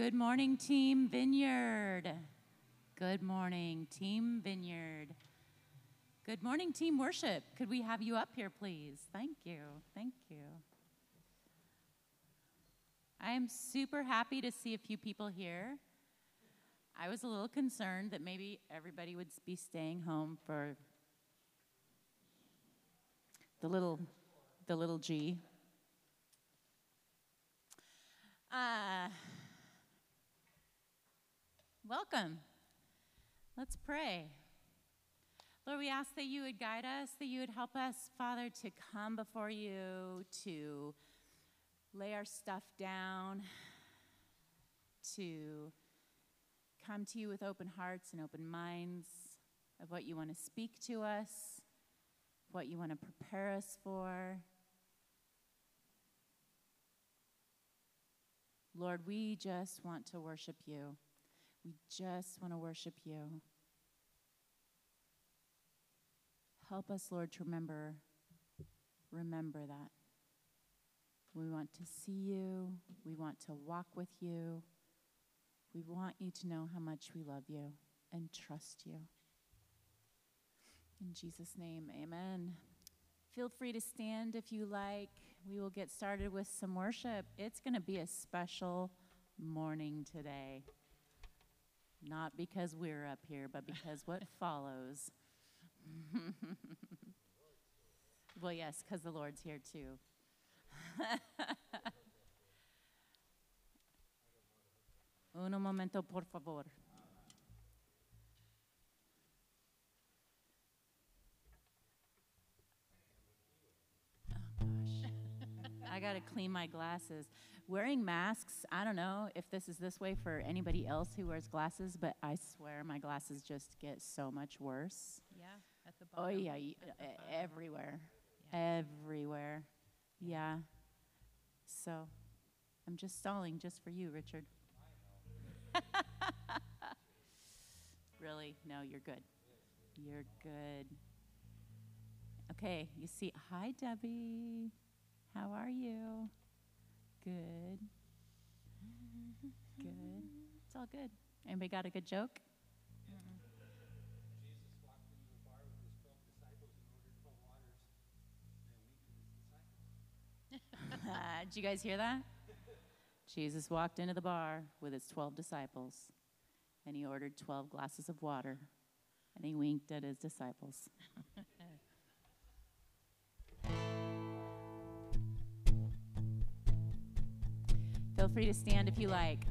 Good morning, Team Vineyard. Good morning, Team Vineyard. Good morning, Team Worship. Could we have you up here, please? Thank you. Thank you. I am super happy to see a few people here. I was a little concerned that maybe everybody would be staying home for the little the little G. Uh, welcome. Let's pray. Lord, we ask that you would guide us, that you would help us, Father, to come before you, to lay our stuff down, to come to you with open hearts and open minds of what you want to speak to us, what you want to prepare us for. Lord, we just want to worship you. We just want to worship you. Help us, Lord, to remember remember that. We want to see you. We want to walk with you. We want you to know how much we love you and trust you. In Jesus' name, amen. Feel free to stand if you like. We will get started with some worship. It's going to be a special morning today. Not because we're up here, but because what follows. well, yes, because the Lord's here too. Uno momento, por favor. I got to clean my glasses. Wearing masks, I don't know if this is this way for anybody else who wears glasses, but I swear my glasses just get so much worse. Yeah, at the Oh, yeah, bottom. everywhere. Yeah. Everywhere. Yeah. So I'm just stalling just for you, Richard. really? No, you're good. You're good. Okay, you see, hi, Debbie. How are you? Good. Good. It's all good. Anybody got a good joke? Did you guys hear that? Jesus walked into the bar with his 12 disciples and he ordered 12 glasses of water and he winked at his disciples. Feel free to stand if you like.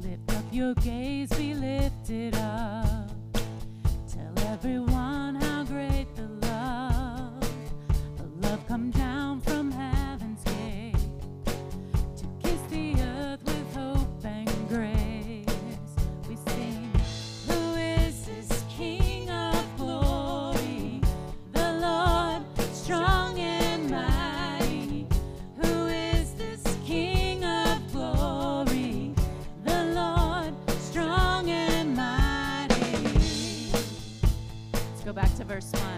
Lift up your gaze, be lifted up. Tell everyone how great the love, the love come down back to verse 1.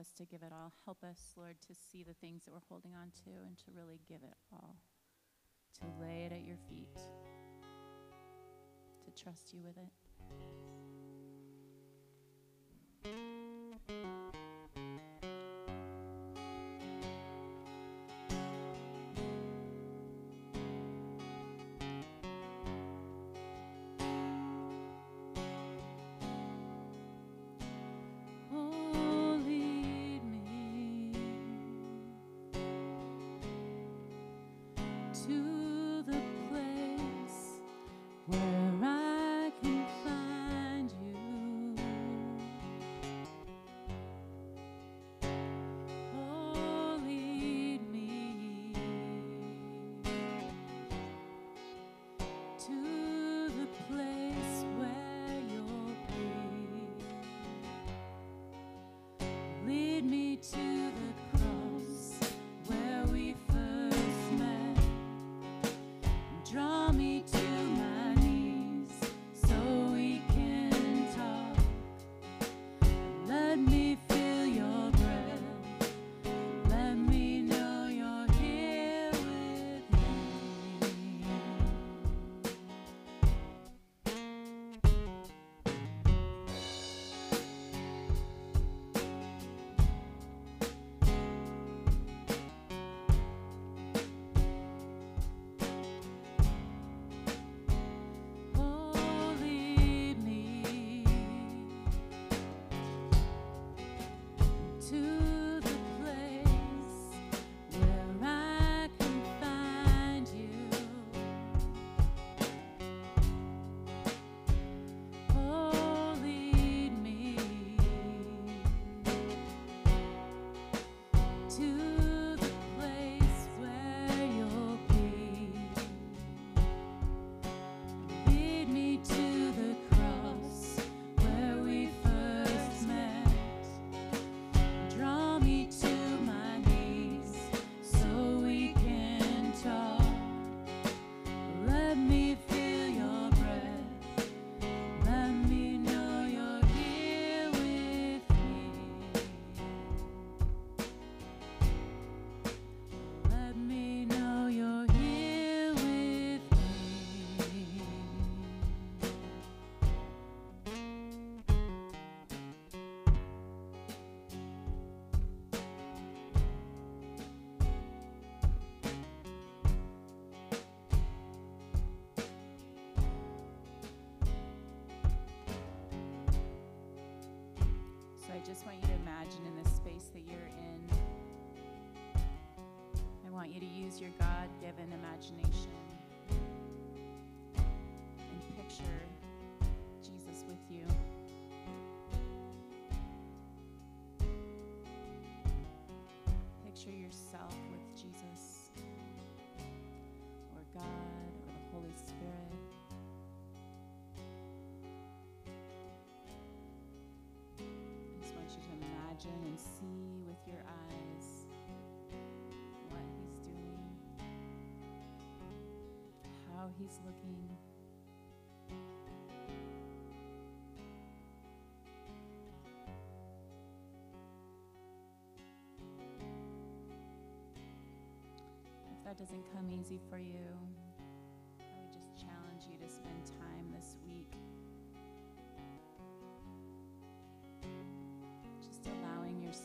Us to give it all. Help us, Lord, to see the things that we're holding on to and to really give it all, to lay it at your feet, to trust you with it. I just want you to imagine in the space that you're in. I want you to use your God given imagination and picture Jesus with you. Picture yourself with Jesus. imagine and see with your eyes what He's doing, how He's looking. If that doesn't come easy for you,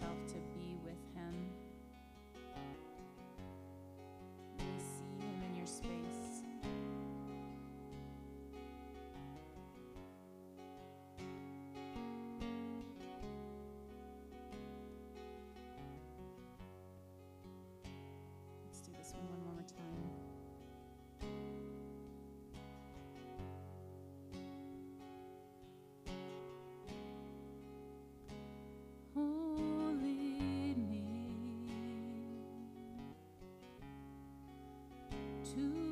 yourself to be with Him. Really see Him in your space. Let's do this one one more time. Oh. to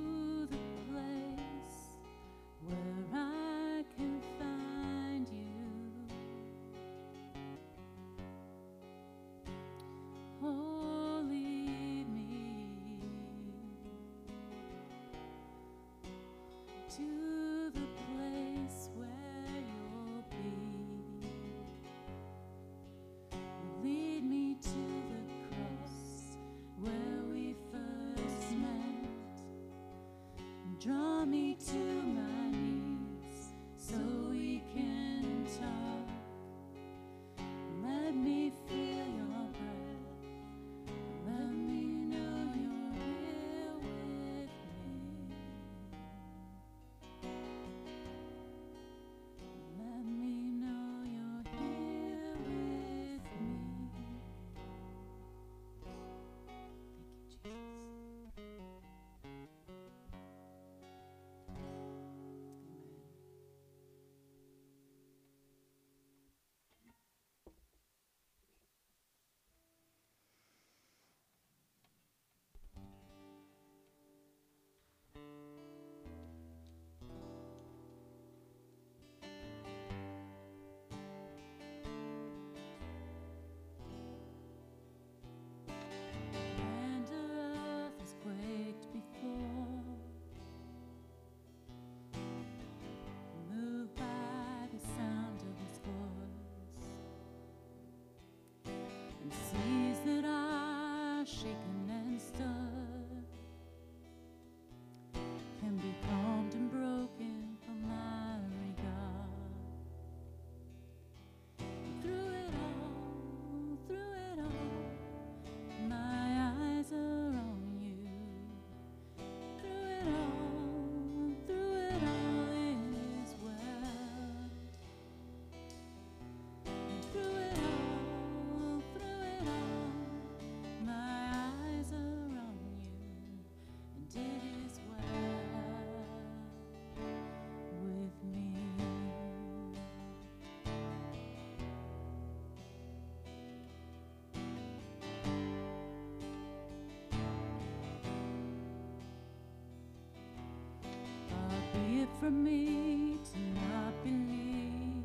for me to not believe.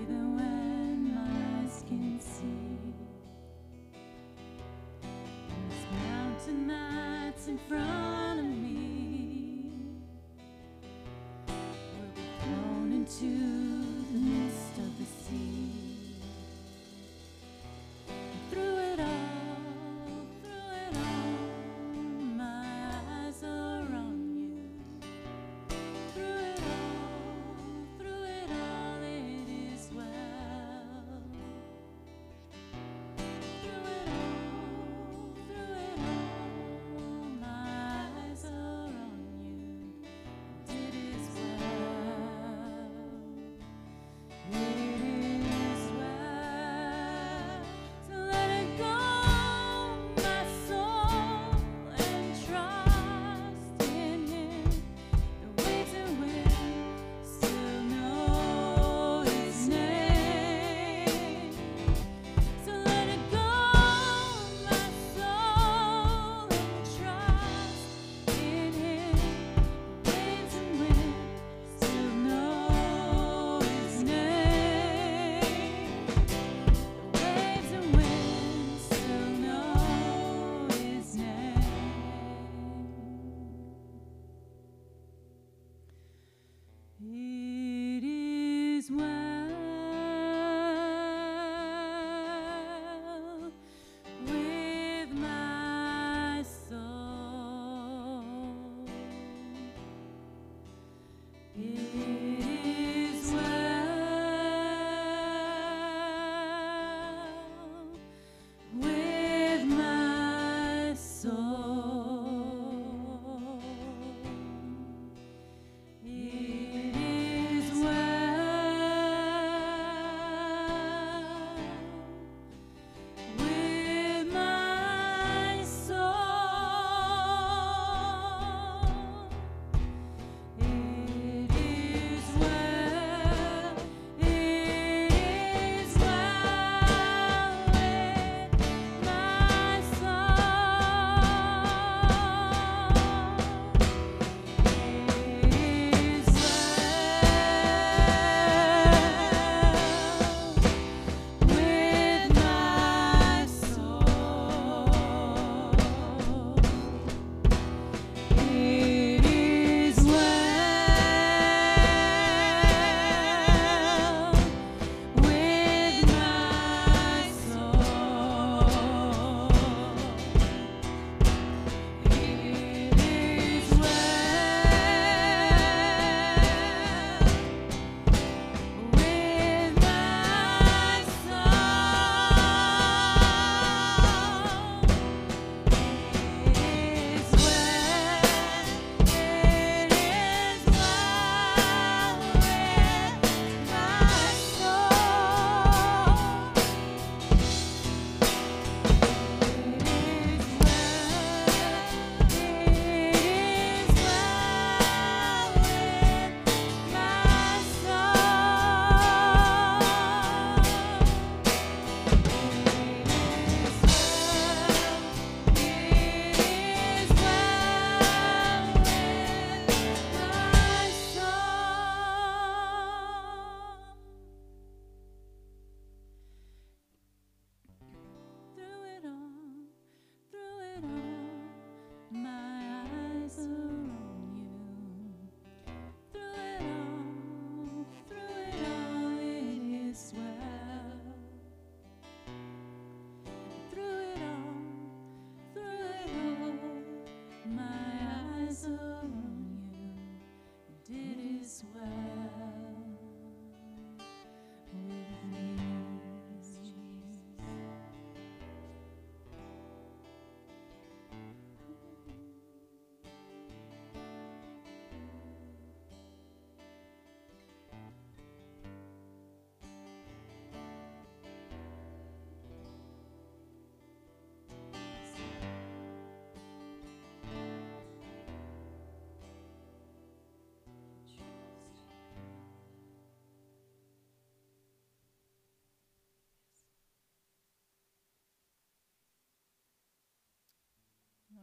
Even when my eyes can see, and this mountain that's in front.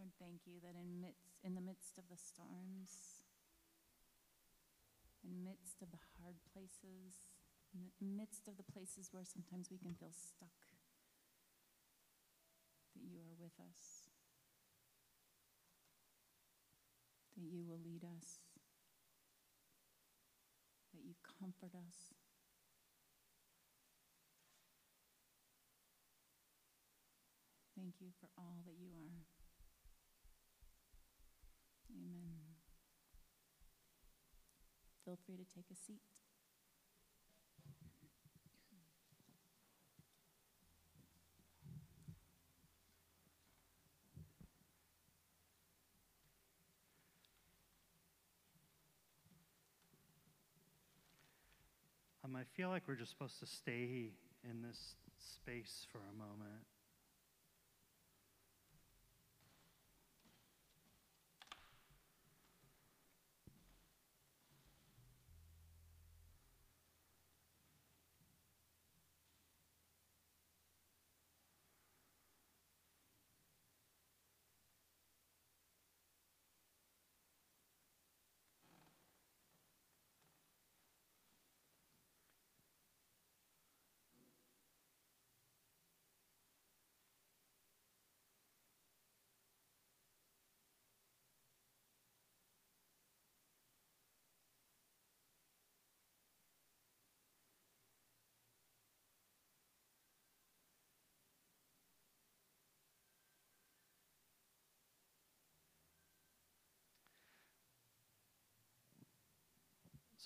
Lord, thank you that in midst in the midst of the storms, in midst of the hard places, in the midst of the places where sometimes we can feel stuck, that you are with us, that you will lead us, that you comfort us. Thank you for all that you are. Amen. Feel free to take a seat. Um, I feel like we're just supposed to stay in this space for a moment.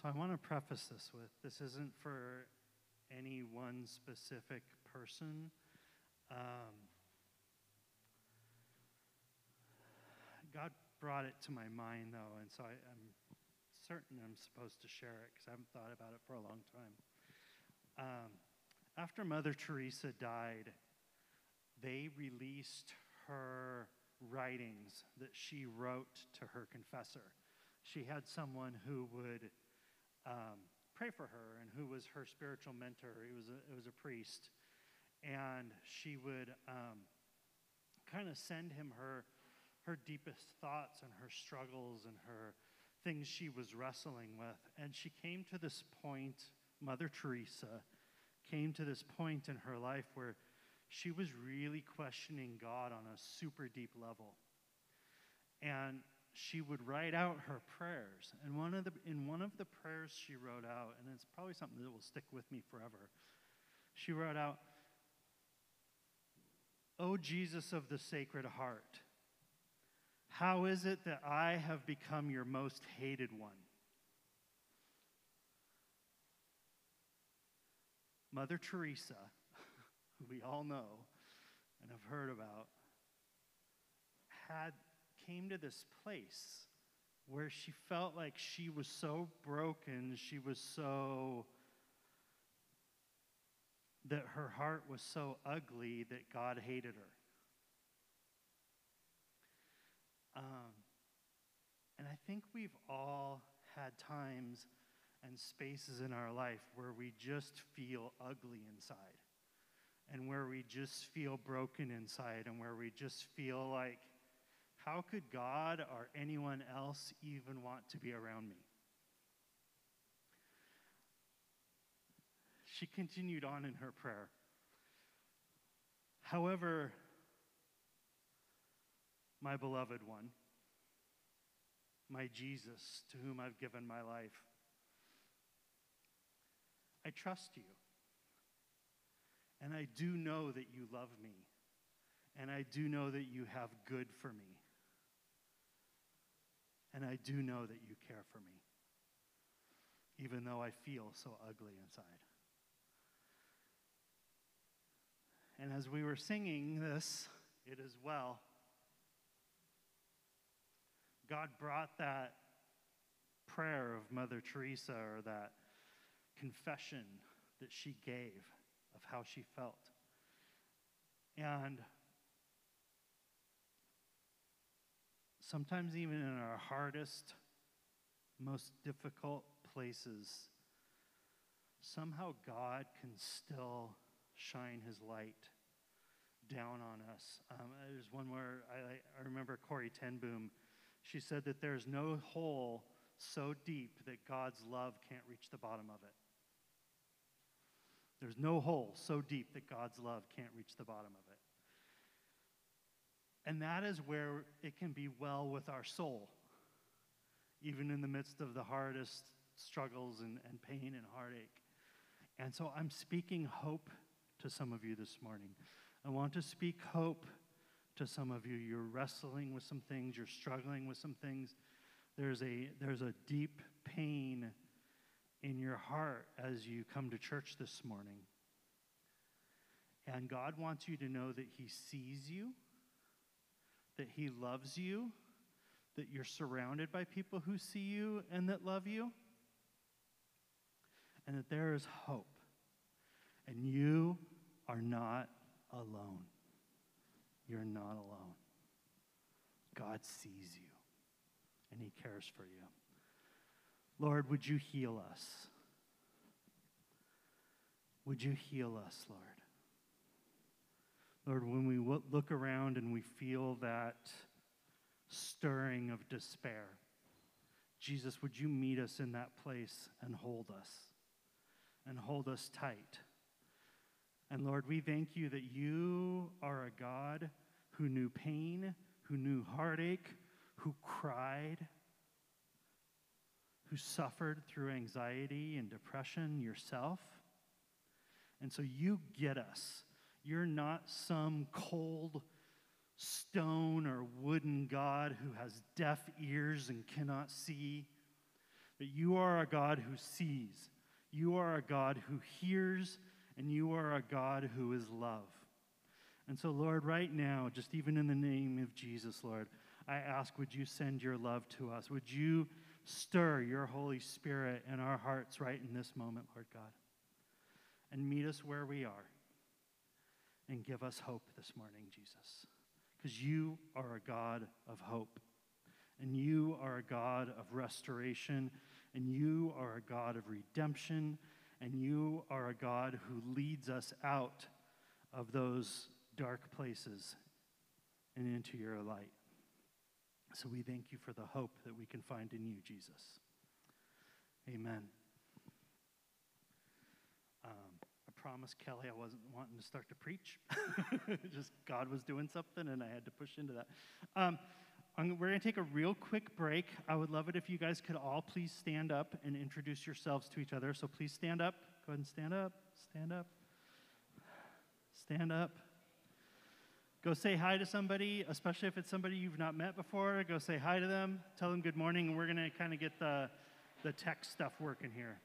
So I want to preface this with this isn't for any one specific person. Um, God brought it to my mind, though, and so I, am certain I'm supposed to share it because I haven't thought about it for a long time. Um, after Mother Teresa died, they released her writings that she wrote to her confessor. She had someone who would um, pray for her and who was her spiritual mentor. It was a, it was a priest. And she would um, kind of send him her, her deepest thoughts and her struggles and her things she was wrestling with. And she came to this point, Mother Teresa came to this point in her life where she was really questioning God on a super deep level. And she would write out her prayers. And one of the, in one of the prayers she wrote out, and it's probably something that will stick with me forever, she wrote out, O Jesus of the Sacred Heart, how is it that I have become your most hated one? Mother Teresa, who we all know and have heard about, had came to this place where she felt like she was so broken, she was so, that her heart was so ugly that God hated her. Um, and I think we've all had times and spaces in our life where we just feel ugly inside and where we just feel broken inside and where we just feel like how could God or anyone else even want to be around me? She continued on in her prayer. However, my beloved one, my Jesus, to whom I've given my life, I trust you. And I do know that you love me. And I do know that you have good for me. And I do know that you care for me, even though I feel so ugly inside. And as we were singing this, it is well, God brought that prayer of Mother Teresa or that confession that she gave of how she felt. And sometimes even in our hardest, most difficult places, somehow God can still shine his light down on us. Um, there's one where I, I remember Corrie Ten Boom. She said that there's no hole so deep that God's love can't reach the bottom of it. There's no hole so deep that God's love can't reach the bottom of it. And that is where it can be well with our soul, even in the midst of the hardest struggles and, and pain and heartache. And so I'm speaking hope to some of you this morning. I want to speak hope to some of you. You're wrestling with some things, you're struggling with some things. There's a, there's a deep pain in your heart as you come to church this morning. And God wants you to know that He sees you, that He loves you, that you're surrounded by people who see you and that love you, and that there is hope. And you are not alone. You're not alone. God sees you and He cares for you. Lord, would you heal us? Would you heal us, Lord? Lord, when we look around and we feel that stirring of despair, Jesus, would you meet us in that place and hold us and hold us tight? And Lord, we thank you that you are a God who knew pain, who knew heartache, who cried, who suffered through anxiety and depression yourself. And so you get us. You're not some cold stone or wooden God who has deaf ears and cannot see, but you are a God who sees. You are a God who hears, and you are a God who is love. And so, Lord, right now, just even in the name of Jesus, Lord, I ask, would you send your love to us? Would you stir your Holy Spirit in our hearts right in this moment, Lord God? And meet us where we are and give us hope this morning, Jesus. Because you are a God of hope, and you are a God of restoration, and you are a God of redemption, and you are a God who leads us out of those dark places and into your light. So we thank you for the hope that we can find in you, Jesus. Amen. Um, I promised Kelly I wasn't wanting to start to preach. Just God was doing something, and I had to push into that. Um, we're going to take a real quick break. I would love it if you guys could all please stand up and introduce yourselves to each other. So please stand up. Go ahead and stand up. Stand up. Stand up. Go say hi to somebody, especially if it's somebody you've not met before. Go say hi to them, tell them good morning, and we're going to kind of get the, the tech stuff working here.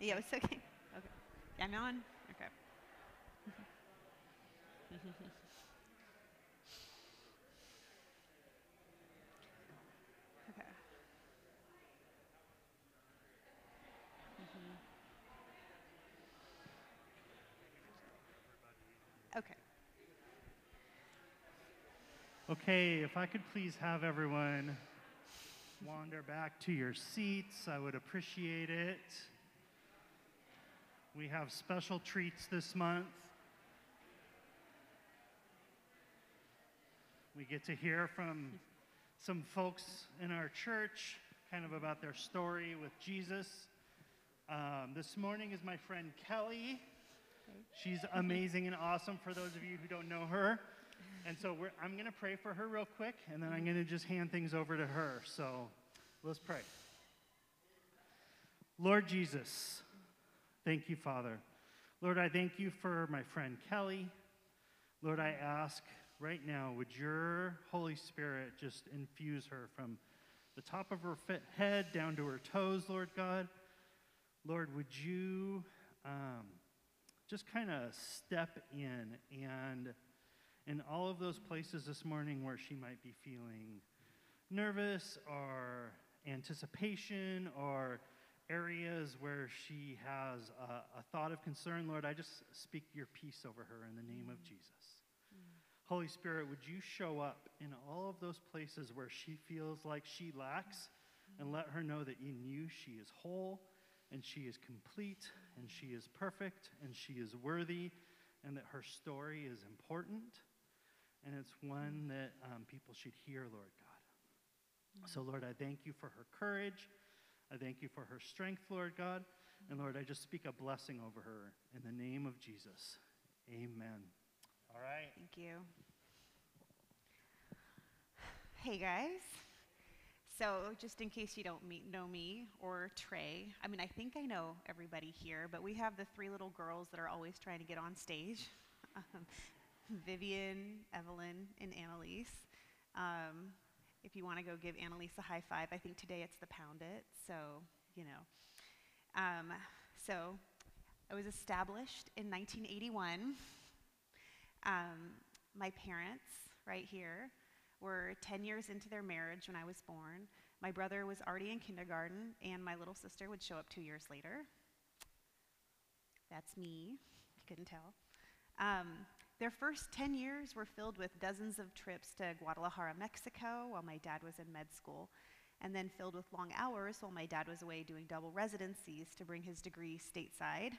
Yeah, it's okay. Okay. I'm on? Okay. okay. Mm-hmm. Okay. Okay, if I could please have everyone wander back to your seats, I would appreciate it. We have special treats this month. We get to hear from some folks in our church kind of about their story with Jesus. Um, this morning is my friend Kelly. She's amazing and awesome for those of you who don't know her. And so I'm going to pray for her real quick, and then I'm going to just hand things over to her. So let's pray. Lord Jesus, thank you, Father. Lord, I thank you for my friend Kelly. Lord, I ask right now, would your Holy Spirit just infuse her from the top of her head down to her toes, Lord God? Lord, would you um, just kind of step in and in all of those places this morning where she might be feeling nervous or anticipation or areas where she has a, a, thought of concern, Lord, I just speak your peace over her in the name of mm. Jesus. Mm. Holy Spirit, would you show up in all of those places where she feels like she lacks and mm. let her know that in you she is whole and she is complete and she is perfect and she is worthy and that her story is important and it's one that um, people should hear, Lord God. So, Lord, I thank you for her courage. I thank you for her strength, Lord God. And Lord, I just speak a blessing over her in the name of Jesus. Amen. All right. Thank you. Hey, guys. So, just in case you don't meet, know me or Trey, I mean, I think I know everybody here, but we have the three little girls that are always trying to get on stage um, Vivian, Evelyn, and Annalise. Um, if you want to go give Annalise a high five, I think today it's the Pound It, so, you know. Um, so, I was established in 1981. Um, my parents, right here, were 10 years into their marriage when I was born. My brother was already in kindergarten, and my little sister would show up two years later. That's me, you couldn't tell. Um, their first 10 years were filled with dozens of trips to Guadalajara, Mexico, while my dad was in med school, and then filled with long hours while my dad was away doing double residencies to bring his degree stateside.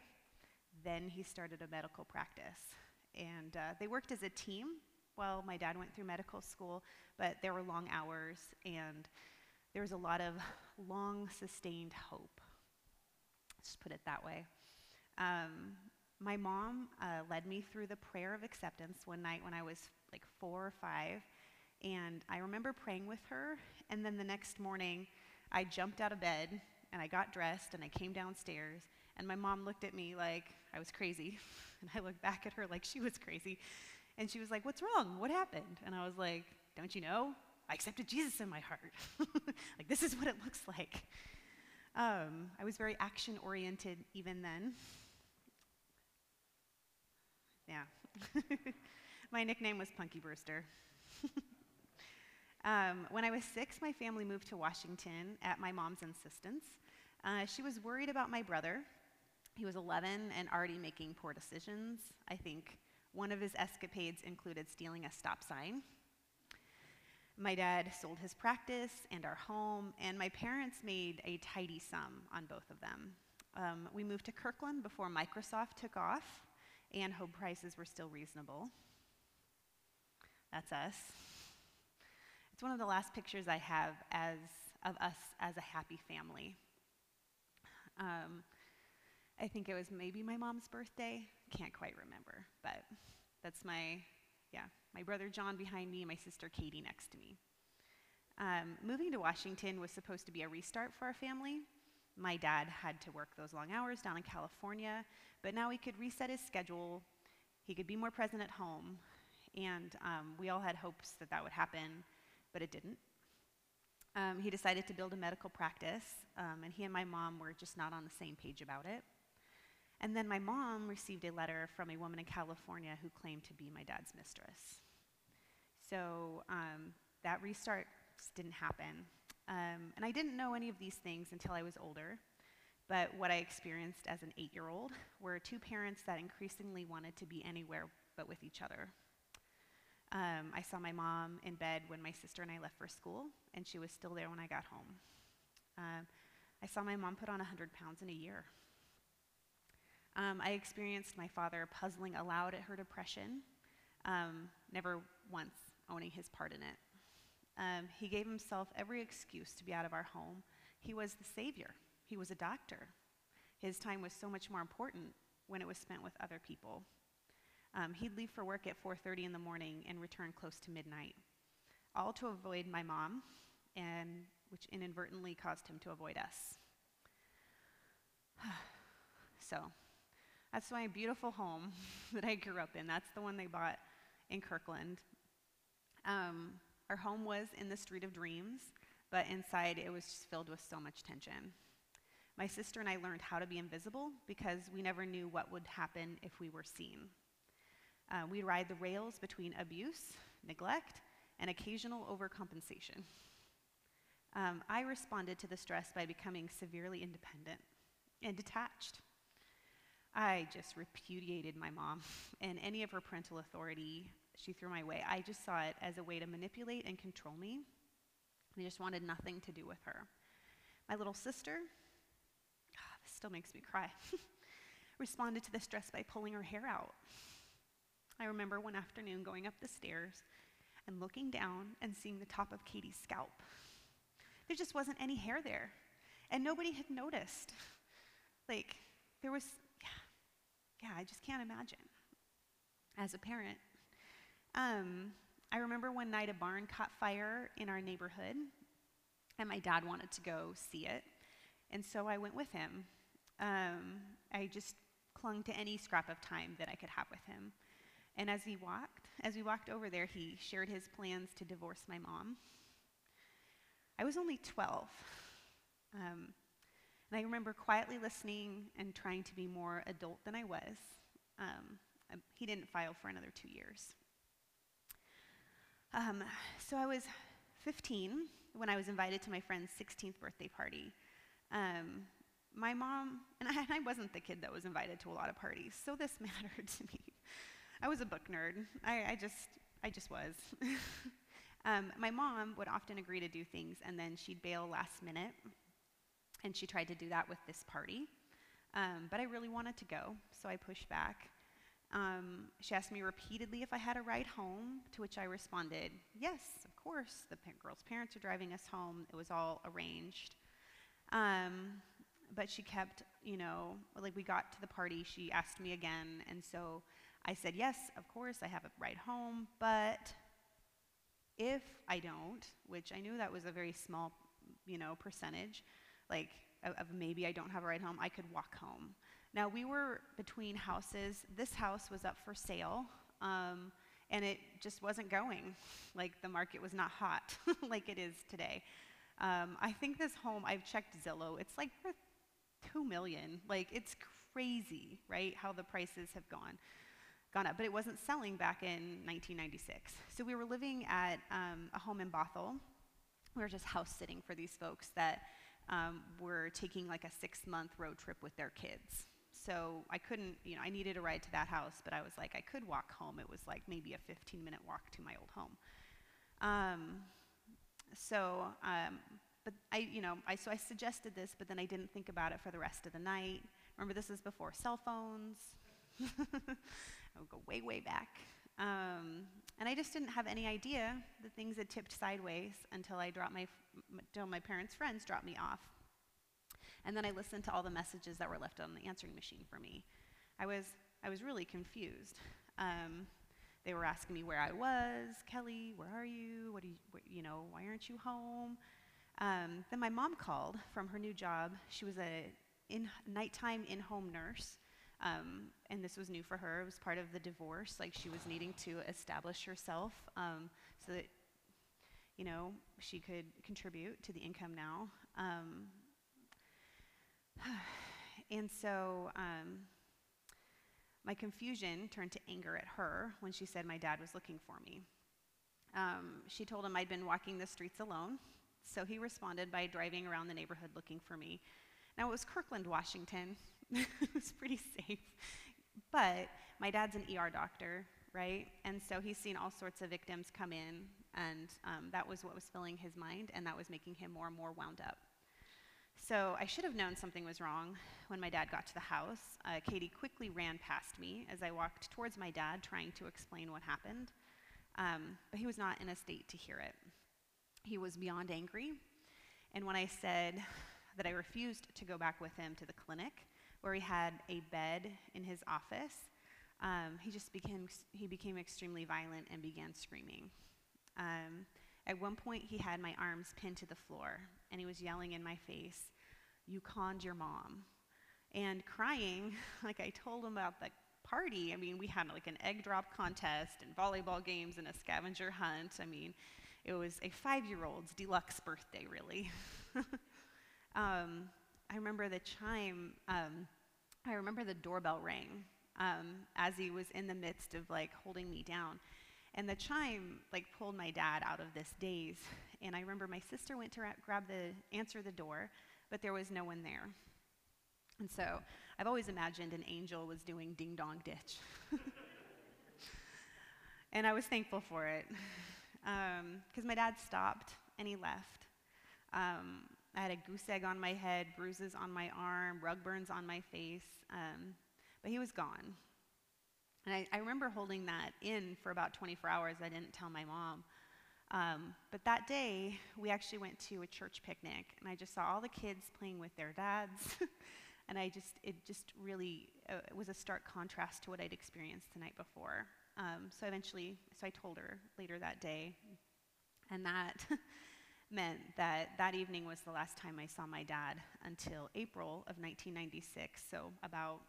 Then he started a medical practice. And uh, they worked as a team while my dad went through medical school, but there were long hours and there was a lot of long sustained hope. Let's just put it that way. Um, my mom uh, led me through the prayer of acceptance one night when I was like four or five, and I remember praying with her. And then the next morning, I jumped out of bed and I got dressed and I came downstairs, and my mom looked at me like I was crazy. And I looked back at her like she was crazy. And she was like, What's wrong? What happened? And I was like, Don't you know? I accepted Jesus in my heart. like, this is what it looks like. Um, I was very action oriented even then. Yeah. my nickname was Punky Brewster. um, when I was six, my family moved to Washington at my mom's insistence. Uh, she was worried about my brother. He was 11 and already making poor decisions. I think one of his escapades included stealing a stop sign. My dad sold his practice and our home, and my parents made a tidy sum on both of them. Um, we moved to Kirkland before Microsoft took off, and home prices were still reasonable. That's us. It's one of the last pictures I have as, of us as a happy family. Um, I think it was maybe my mom's birthday. Can't quite remember, but that's my, yeah, my brother John behind me, my sister Katie next to me. Um, moving to Washington was supposed to be a restart for our family. My dad had to work those long hours down in California, but now he could reset his schedule. He could be more present at home, and um, we all had hopes that that would happen, but it didn't. Um, he decided to build a medical practice, um, and he and my mom were just not on the same page about it. And then my mom received a letter from a woman in California who claimed to be my dad's mistress. So um, that restart didn't happen. Um, and I didn't know any of these things until I was older. But what I experienced as an eight year old were two parents that increasingly wanted to be anywhere but with each other. Um, I saw my mom in bed when my sister and I left for school, and she was still there when I got home. Um, I saw my mom put on 100 pounds in a year. Um, I experienced my father puzzling aloud at her depression, um, never once owning his part in it. Um, he gave himself every excuse to be out of our home. He was the savior, he was a doctor. His time was so much more important when it was spent with other people. Um, he'd leave for work at 4:30 in the morning and return close to midnight, all to avoid my mom, and which inadvertently caused him to avoid us. so, that's my beautiful home that I grew up in. That's the one they bought in Kirkland. Um, our home was in the Street of Dreams, but inside it was just filled with so much tension. My sister and I learned how to be invisible because we never knew what would happen if we were seen. Uh, we ride the rails between abuse, neglect, and occasional overcompensation. Um, I responded to the stress by becoming severely independent and detached. I just repudiated my mom and any of her parental authority she threw my way. I just saw it as a way to manipulate and control me. I just wanted nothing to do with her. My little sister, oh, this still makes me cry, responded to the stress by pulling her hair out. I remember one afternoon going up the stairs and looking down and seeing the top of Katie's scalp. There just wasn't any hair there, and nobody had noticed. Like, there was, yeah, yeah, I just can't imagine. As a parent, um, I remember one night a barn caught fire in our neighborhood, and my dad wanted to go see it, and so I went with him. Um, I just clung to any scrap of time that I could have with him. And as he walked, as we walked over there, he shared his plans to divorce my mom. I was only 12. Um, and I remember quietly listening and trying to be more adult than I was. Um, um he didn't file for another two years. Um, so I was 15 when I was invited to my friend's 16th birthday party. Um, my mom, and I, I, wasn't the kid that was invited to a lot of parties, so this mattered to me. I was a book nerd. I, I just, I just was. um, my mom would often agree to do things, and then she'd bail last minute. And she tried to do that with this party. Um, but I really wanted to go, so I pushed back. Um, she asked me repeatedly if I had a ride home, to which I responded, Yes, of course. The girl's parents are driving us home. It was all arranged. Um, but she kept, you know, like we got to the party, she asked me again, and so I said, Yes, of course, I have a ride home, but if I don't, which I knew that was a very small, you know, percentage, like of maybe I don't have a ride home, I could walk home. Now, we were between houses. This house was up for sale, um, and it just wasn't going. Like, the market was not hot like it is today. Um, I think this home, I've checked Zillow, it's like worth two million. Like, it's crazy, right? How the prices have gone gone up, but it wasn't selling back in 1996. So we were living at um, a home in Bothell. We were just house sitting for these folks that um, were taking like a six month road trip with their kids. So I couldn't, you know, I needed a ride to that house, but I was like, I could walk home. It was like maybe a 15 minute walk to my old home. Um, so, um, but I, you know, I, so I suggested this, but then I didn't think about it for the rest of the night. Remember, this is before cell phones. I would go way, way back. Um, and I just didn't have any idea that things had tipped sideways until I dropped my, until my parents' friends dropped me off. And then I listened to all the messages that were left on the answering machine for me. I was, I was really confused. Um, they were asking me where I was, Kelly, where are you? What do you, what, you know, why aren't you home? Um, then my mom called from her new job. She was a in, nighttime in-home nurse um, and this was new for her. It was part of the divorce. Like she was needing to establish herself um, so that, you know, she could contribute to the income now. And so um, my confusion turned to anger at her when she said my dad was looking for me. Um, she told him I'd been walking the streets alone, so he responded by driving around the neighborhood looking for me. Now, it was Kirkland, Washington, it was pretty safe. But my dad's an ER doctor, right? And so he's seen all sorts of victims come in, and um, that was what was filling his mind, and that was making him more and more wound up. So I should have known something was wrong when my dad got to the house. Uh, Katie quickly ran past me as I walked towards my dad, trying to explain what happened. Um, but he was not in a state to hear it. He was beyond angry. And when I said that I refused to go back with him to the clinic, where he had a bed in his office, um, he just became, he became extremely violent and began screaming. Um, at one point, he had my arms pinned to the floor, and he was yelling in my face, You conned your mom. And crying, like I told him about the party. I mean, we had like an egg drop contest and volleyball games and a scavenger hunt. I mean, it was a five year old's deluxe birthday, really. um, I remember the chime, um, I remember the doorbell rang um, as he was in the midst of like holding me down. And the chime like pulled my dad out of this daze. And I remember my sister went to ra- grab the answer the door, but there was no one there. And so I've always imagined an angel was doing ding dong ditch. and I was thankful for it because um, my dad stopped and he left. Um, I had a goose egg on my head, bruises on my arm, rug burns on my face, um, but he was gone. And I, I, remember holding that in for about 24 hours. I didn't tell my mom. Um, but that day, we actually went to a church picnic, and I just saw all the kids playing with their dads. and I just, it just really uh, it was a stark contrast to what I'd experienced the night before. Um, so eventually, so I told her later that day, and that meant that that evening was the last time I saw my dad until April of 1996. So about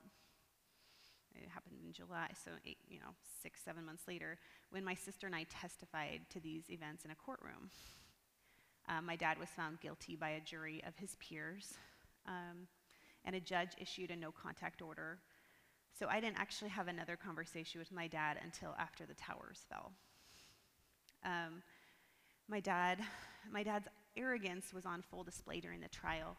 it happened in July, so eight, you know, six, seven months later, when my sister and I testified to these events in a courtroom. Um, my dad was found guilty by a jury of his peers, um, and a judge issued a no contact order. So I didn't actually have another conversation with my dad until after the towers fell. Um, my dad, my dad's arrogance was on full display during the trial.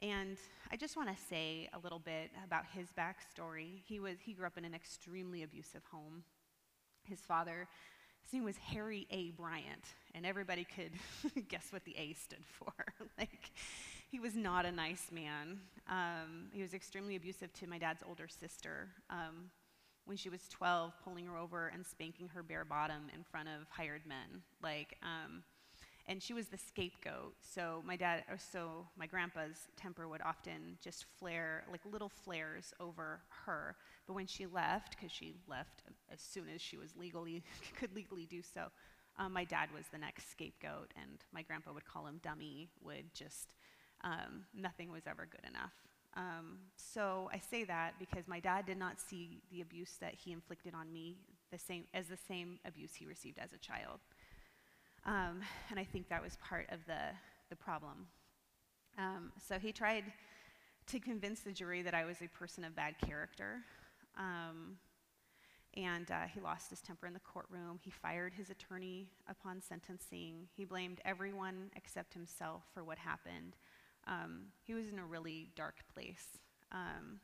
And I just want to say a little bit about his backstory. He, was, he grew up in an extremely abusive home. His father, his name was Harry A. Bryant, and everybody could guess what the A stood for. like, he was not a nice man. Um, he was extremely abusive to my dad's older sister. Um, when she was 12, pulling her over and spanking her bare bottom in front of hired men. Like, um, and she was the scapegoat. So my dad, or so my grandpa's temper would often just flare, like little flares over her. But when she left, because she left as soon as she was legally could legally do so, um, my dad was the next scapegoat, and my grandpa would call him dummy. Would just um, nothing was ever good enough. Um, so I say that because my dad did not see the abuse that he inflicted on me the same as the same abuse he received as a child. Um, and I think that was part of the, the problem. Um, so he tried to convince the jury that I was a person of bad character. Um, and uh, he lost his temper in the courtroom. He fired his attorney upon sentencing. He blamed everyone except himself for what happened. Um, he was in a really dark place. Um,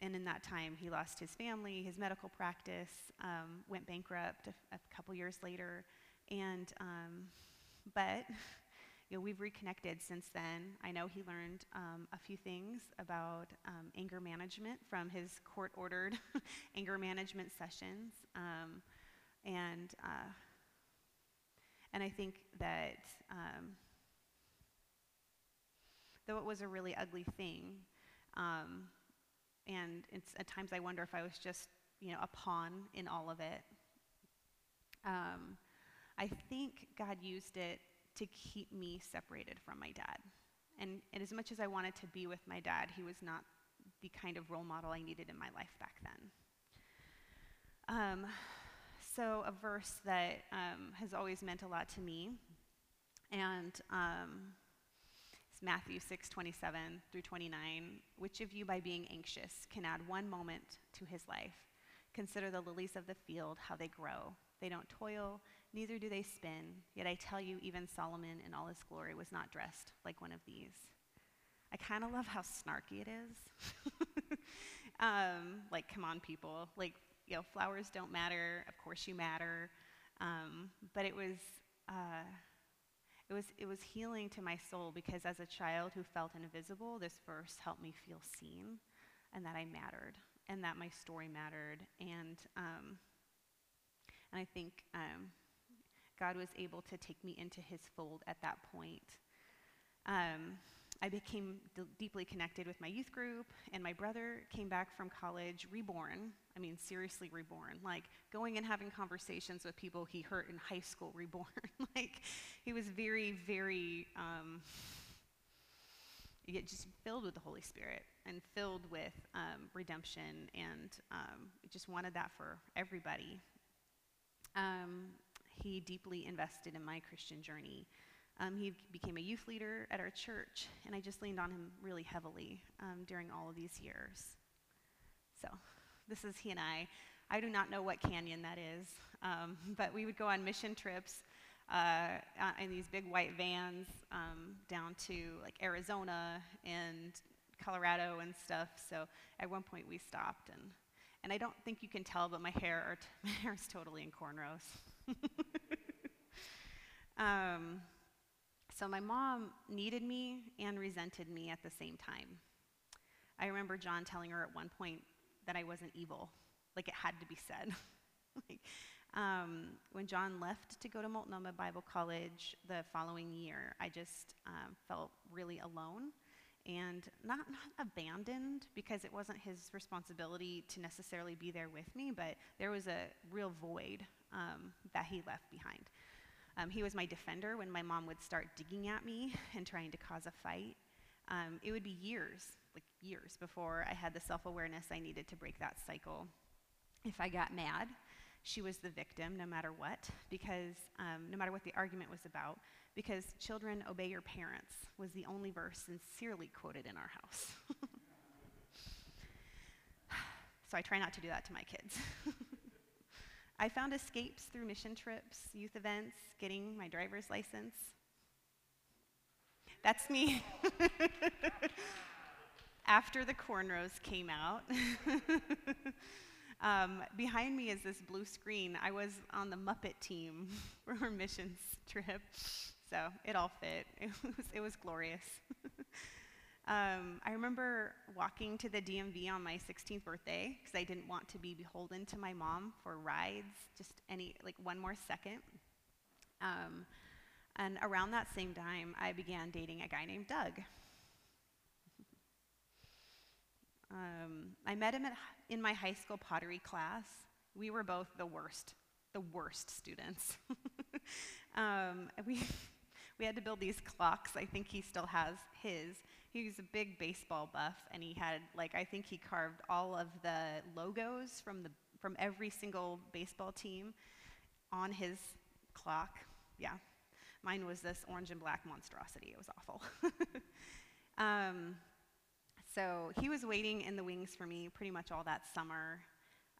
and in that time, he lost his family, his medical practice, um, went bankrupt a, a, couple years later. And, um, but, you know, we've reconnected since then. I know he learned um, a few things about um, anger management from his court ordered anger management sessions. Um, and, uh, and I think that um, though it was a really ugly thing, and at times I wonder if I was just, you know, a pawn in all of it. Um, I think God used it to keep me separated from my dad. And, and as much as I wanted to be with my dad, he was not the kind of role model I needed in my life back then. Um, so, a verse that um, has always meant a lot to me, and um, it's Matthew 6 27 through 29. Which of you, by being anxious, can add one moment to his life? Consider the lilies of the field, how they grow. They don't toil neither do they spin. Yet I tell you, even Solomon in all his glory was not dressed like one of these. I kind of love how snarky it is. um, like, come on, people. Like, you know, flowers don't matter. Of course, you matter. Um, but it was, uh, it was, it was healing to my soul because as a child who felt invisible, this verse helped me feel seen and that I mattered and that my story mattered. And, um, and I think um, God was able to take me into his fold at that point. Um, I became d- deeply connected with my youth group, and my brother came back from college reborn. I mean, seriously reborn. Like going and having conversations with people he hurt in high school, reborn. like he was very, very, um, just filled with the Holy Spirit and filled with um, redemption, and um, just wanted that for everybody. Um, he deeply invested in my Christian journey. Um, he became a youth leader at our church, and I just leaned on him really heavily um, during all of these years. So, this is he and I. I do not know what canyon that is, um, but we would go on mission trips uh, uh in these big white vans um, down to like Arizona and Colorado and stuff. So, at one point we stopped, and and I don't think you can tell, but my hair, t- my hair is totally in cornrows. um, so my mom needed me and resented me at the same time. I remember John telling her at one point that I wasn't evil, like it had to be said. like, um, when John left to go to Multnomah Bible College the following year, I just um, felt really alone and not, not abandoned because it wasn't his responsibility to necessarily be there with me, but there was a real void um, that he left behind. Um, he was my defender when my mom would start digging at me and trying to cause a fight. Um, it would be years, like years, before I had the self awareness I needed to break that cycle. If I got mad, she was the victim no matter what, because um, no matter what the argument was about, because children obey your parents was the only verse sincerely quoted in our house. so I try not to do that to my kids. I found escapes through mission trips, youth events, getting my driver's license. That's me. After the cornrows came out, um, behind me is this blue screen. I was on the Muppet team for our missions trip, so it all fit. It was, it was glorious. Um, I remember walking to the DMV on my 16th birthday because I didn't want to be beholden to my mom for rides, just any, like one more second. Um, and around that same time, I began dating a guy named Doug. um, I met him at, in my high school pottery class. We were both the worst, the worst students. um, we, we had to build these clocks. I think he still has his he was a big baseball buff, and he had like I think he carved all of the logos from the from every single baseball team on his clock. Yeah, mine was this orange and black monstrosity. It was awful. um, so he was waiting in the wings for me pretty much all that summer.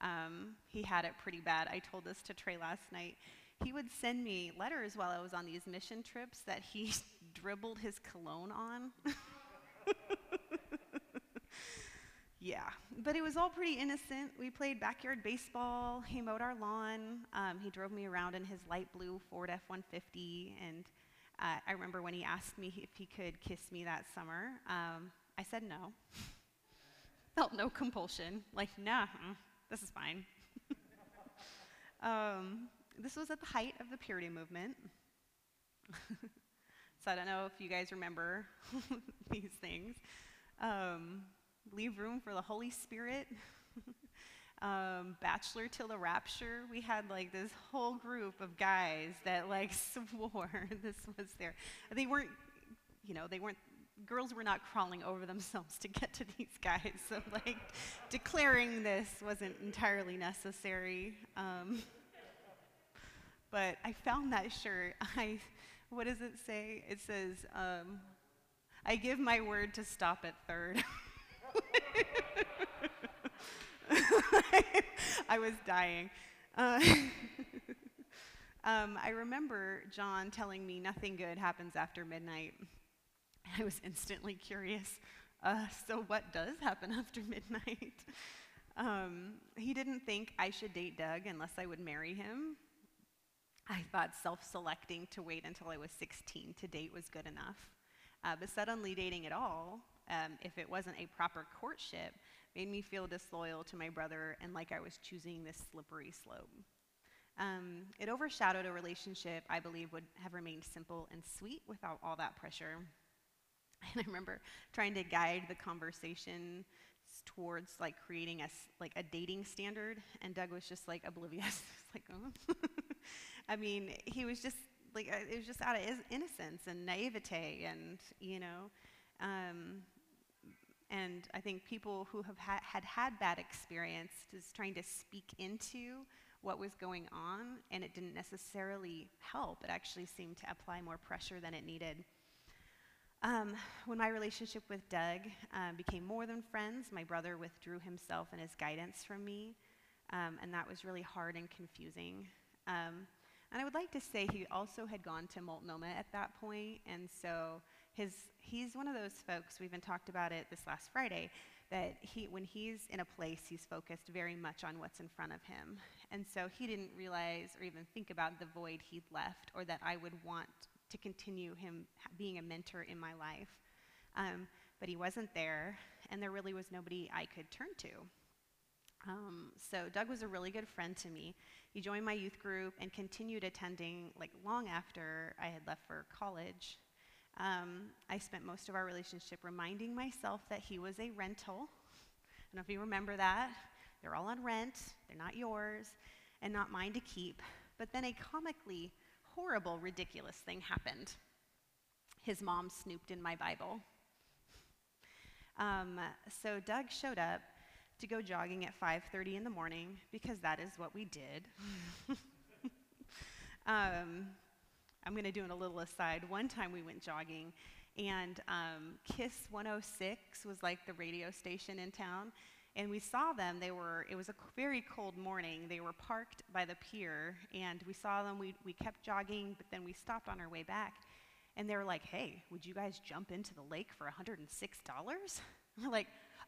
Um, he had it pretty bad. I told this to Trey last night. He would send me letters while I was on these mission trips that he dribbled his cologne on. yeah, but it was all pretty innocent. We played backyard baseball. He mowed our lawn. Um, he drove me around in his light blue Ford F 150. And uh, I remember when he asked me if he could kiss me that summer, um, I said no. Felt no compulsion. Like, nah, this is fine. um, this was at the height of the purity movement. So I don't know if you guys remember these things. Um, leave room for the Holy Spirit. um, bachelor till the rapture. We had like this whole group of guys that like swore this was their. They weren't, you know, they weren't. Girls were not crawling over themselves to get to these guys. So like, declaring this wasn't entirely necessary. Um, but I found that shirt. I what does it say? It says, um, I give my word to stop at third. I was dying. Uh, um, I remember John telling me nothing good happens after midnight. I was instantly curious. Uh, so, what does happen after midnight? Um, he didn't think I should date Doug unless I would marry him. I thought self selecting to wait until I was 16 to date was good enough. Uh, but suddenly dating at all, um, if it wasn't a proper courtship, made me feel disloyal to my brother and like I was choosing this slippery slope. Um, it overshadowed a relationship I believe would have remained simple and sweet without all that pressure. And I remember trying to guide the conversation towards like creating a like a dating standard, and Doug was just like oblivious. like, oh. I mean, he was just like uh, it was just out of innocence and naivete, and you know, um, and I think people who have ha- had had bad experience is trying to speak into what was going on, and it didn't necessarily help. It actually seemed to apply more pressure than it needed. Um, when my relationship with Doug um, became more than friends, my brother withdrew himself and his guidance from me, um, and that was really hard and confusing. And I would like to say he also had gone to Multnomah at that point, and so his, he's one of those folks, we even talked about it this last Friday, that he, when he's in a place, he's focused very much on what's in front of him. And so he didn't realize or even think about the void he'd left or that I would want to continue him being a mentor in my life. Um, but he wasn't there, and there really was nobody I could turn to. Um, so Doug was a really good friend to me. He joined my youth group and continued attending like long after I had left for college. Um, I spent most of our relationship reminding myself that he was a rental. I don't know if you remember that. They're all on rent, they're not yours, and not mine to keep. But then a comically horrible, ridiculous thing happened. His mom snooped in my Bible. Um, so Doug showed up to go jogging at 5:30 in the morning because that is what we did. um, I'm going to do a little aside. One time we went jogging, and um, Kiss 106 was like the radio station in town, and we saw them. They were, it was a very cold morning. They were parked by the pier, and we saw them. We, we kept jogging, but then we stopped on our way back. And they were like, hey, would you guys jump into the lake for $106? we're like,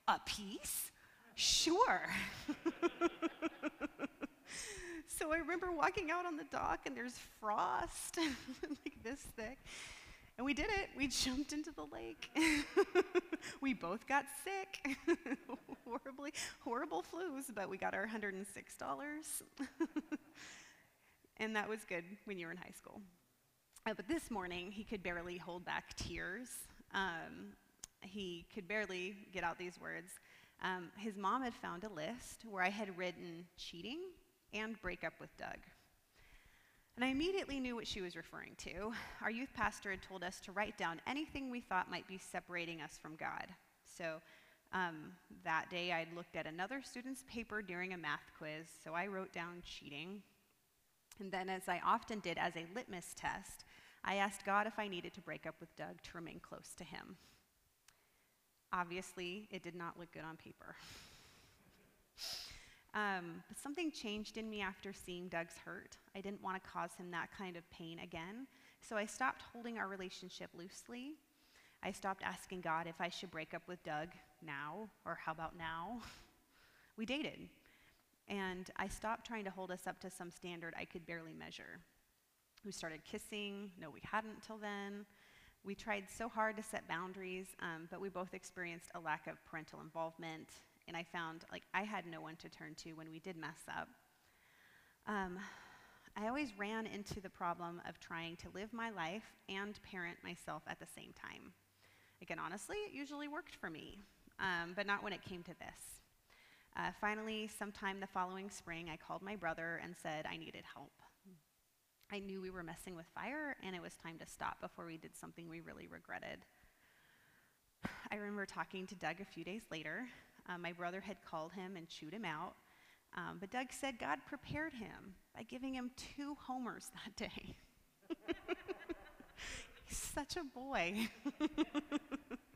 a piece? Sure. so I remember walking out on the dock, and there's frost, like this thick. And we did it. We jumped into the lake. we both got sick. Horribly, horrible flus, but we got our $106. and that was good when you were in high school. Uh, but this morning, he could barely hold back tears. Um, he could barely get out these words. Um, his mom had found a list where I had written cheating and break up with Doug. And I immediately knew what she was referring to. Our youth pastor had told us to write down anything we thought might be separating us from God. So um, that day I'd looked at another student's paper during a math quiz, so I wrote down cheating. And then, as I often did as a litmus test, I asked God if I needed to break up with Doug to remain close to him. Obviously, it did not look good on paper. Um, but something changed in me after seeing Doug's hurt. I didn't want to cause him that kind of pain again. So I stopped holding our relationship loosely. I stopped asking God if I should break up with Doug now, or how about now? We dated. And I stopped trying to hold us up to some standard I could barely measure. We started kissing. No, we hadn't till then. We tried so hard to set boundaries, um, but we both experienced a lack of parental involvement and I found like I had no one to turn to when we did mess up. Um, I always ran into the problem of trying to live my life and parent myself at the same time. Again, honestly, it usually worked for me, um, but not when it came to this. Uh, finally, sometime the following spring, I called my brother and said I needed help. I knew we were messing with fire, and it was time to stop before we did something we really regretted. I remember talking to Doug a few days later, um, my brother had called him and chewed him out. Um, but Doug said God prepared him by giving him two homers that day. He's such a boy.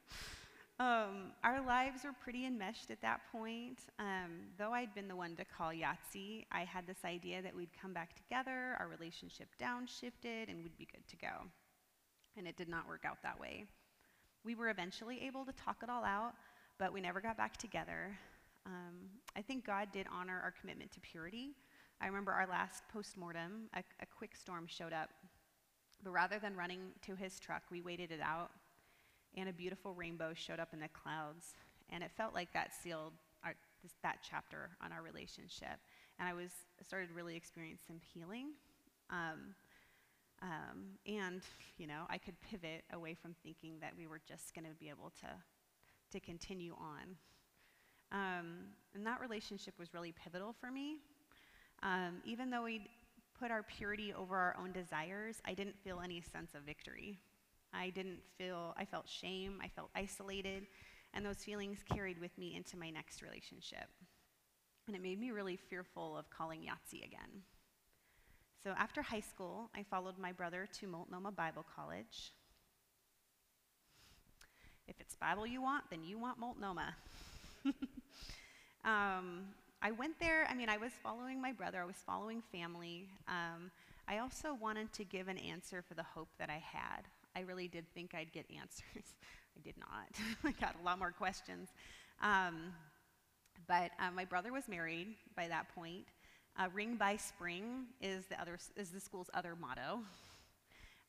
um, our lives were pretty enmeshed at that point. Um, though I'd been the one to call Yahtzee, I had this idea that we'd come back together, our relationship downshifted, and we'd be good to go. And it did not work out that way. We were eventually able to talk it all out, but we never got back together. Um, I think God did honor our commitment to purity. I remember our last postmortem, a, a quick storm showed up. But rather than running to his truck, we waited it out, and a beautiful rainbow showed up in the clouds. And it felt like that sealed our, this, that chapter on our relationship. And I was started really experiencing some healing. Um, um, and, you know, I could pivot away from thinking that we were just going to be able to, to continue on. Um, and that relationship was really pivotal for me. Um, even though we put our purity over our own desires, I didn't feel any sense of victory. I didn't feel, I felt shame, I felt isolated, and those feelings carried with me into my next relationship. And it made me really fearful of calling Yahtzee again. So after high school, I followed my brother to Multnomah Bible College. If it's Bible you want, then you want Multnomah. um, I went there, I mean, I was following my brother, I was following family. Um, I also wanted to give an answer for the hope that I had. I really did think I'd get answers. I did not. I got a lot more questions. Um, but uh, my brother was married by that point. Uh, Ring by Spring is the, other, is the school's other motto.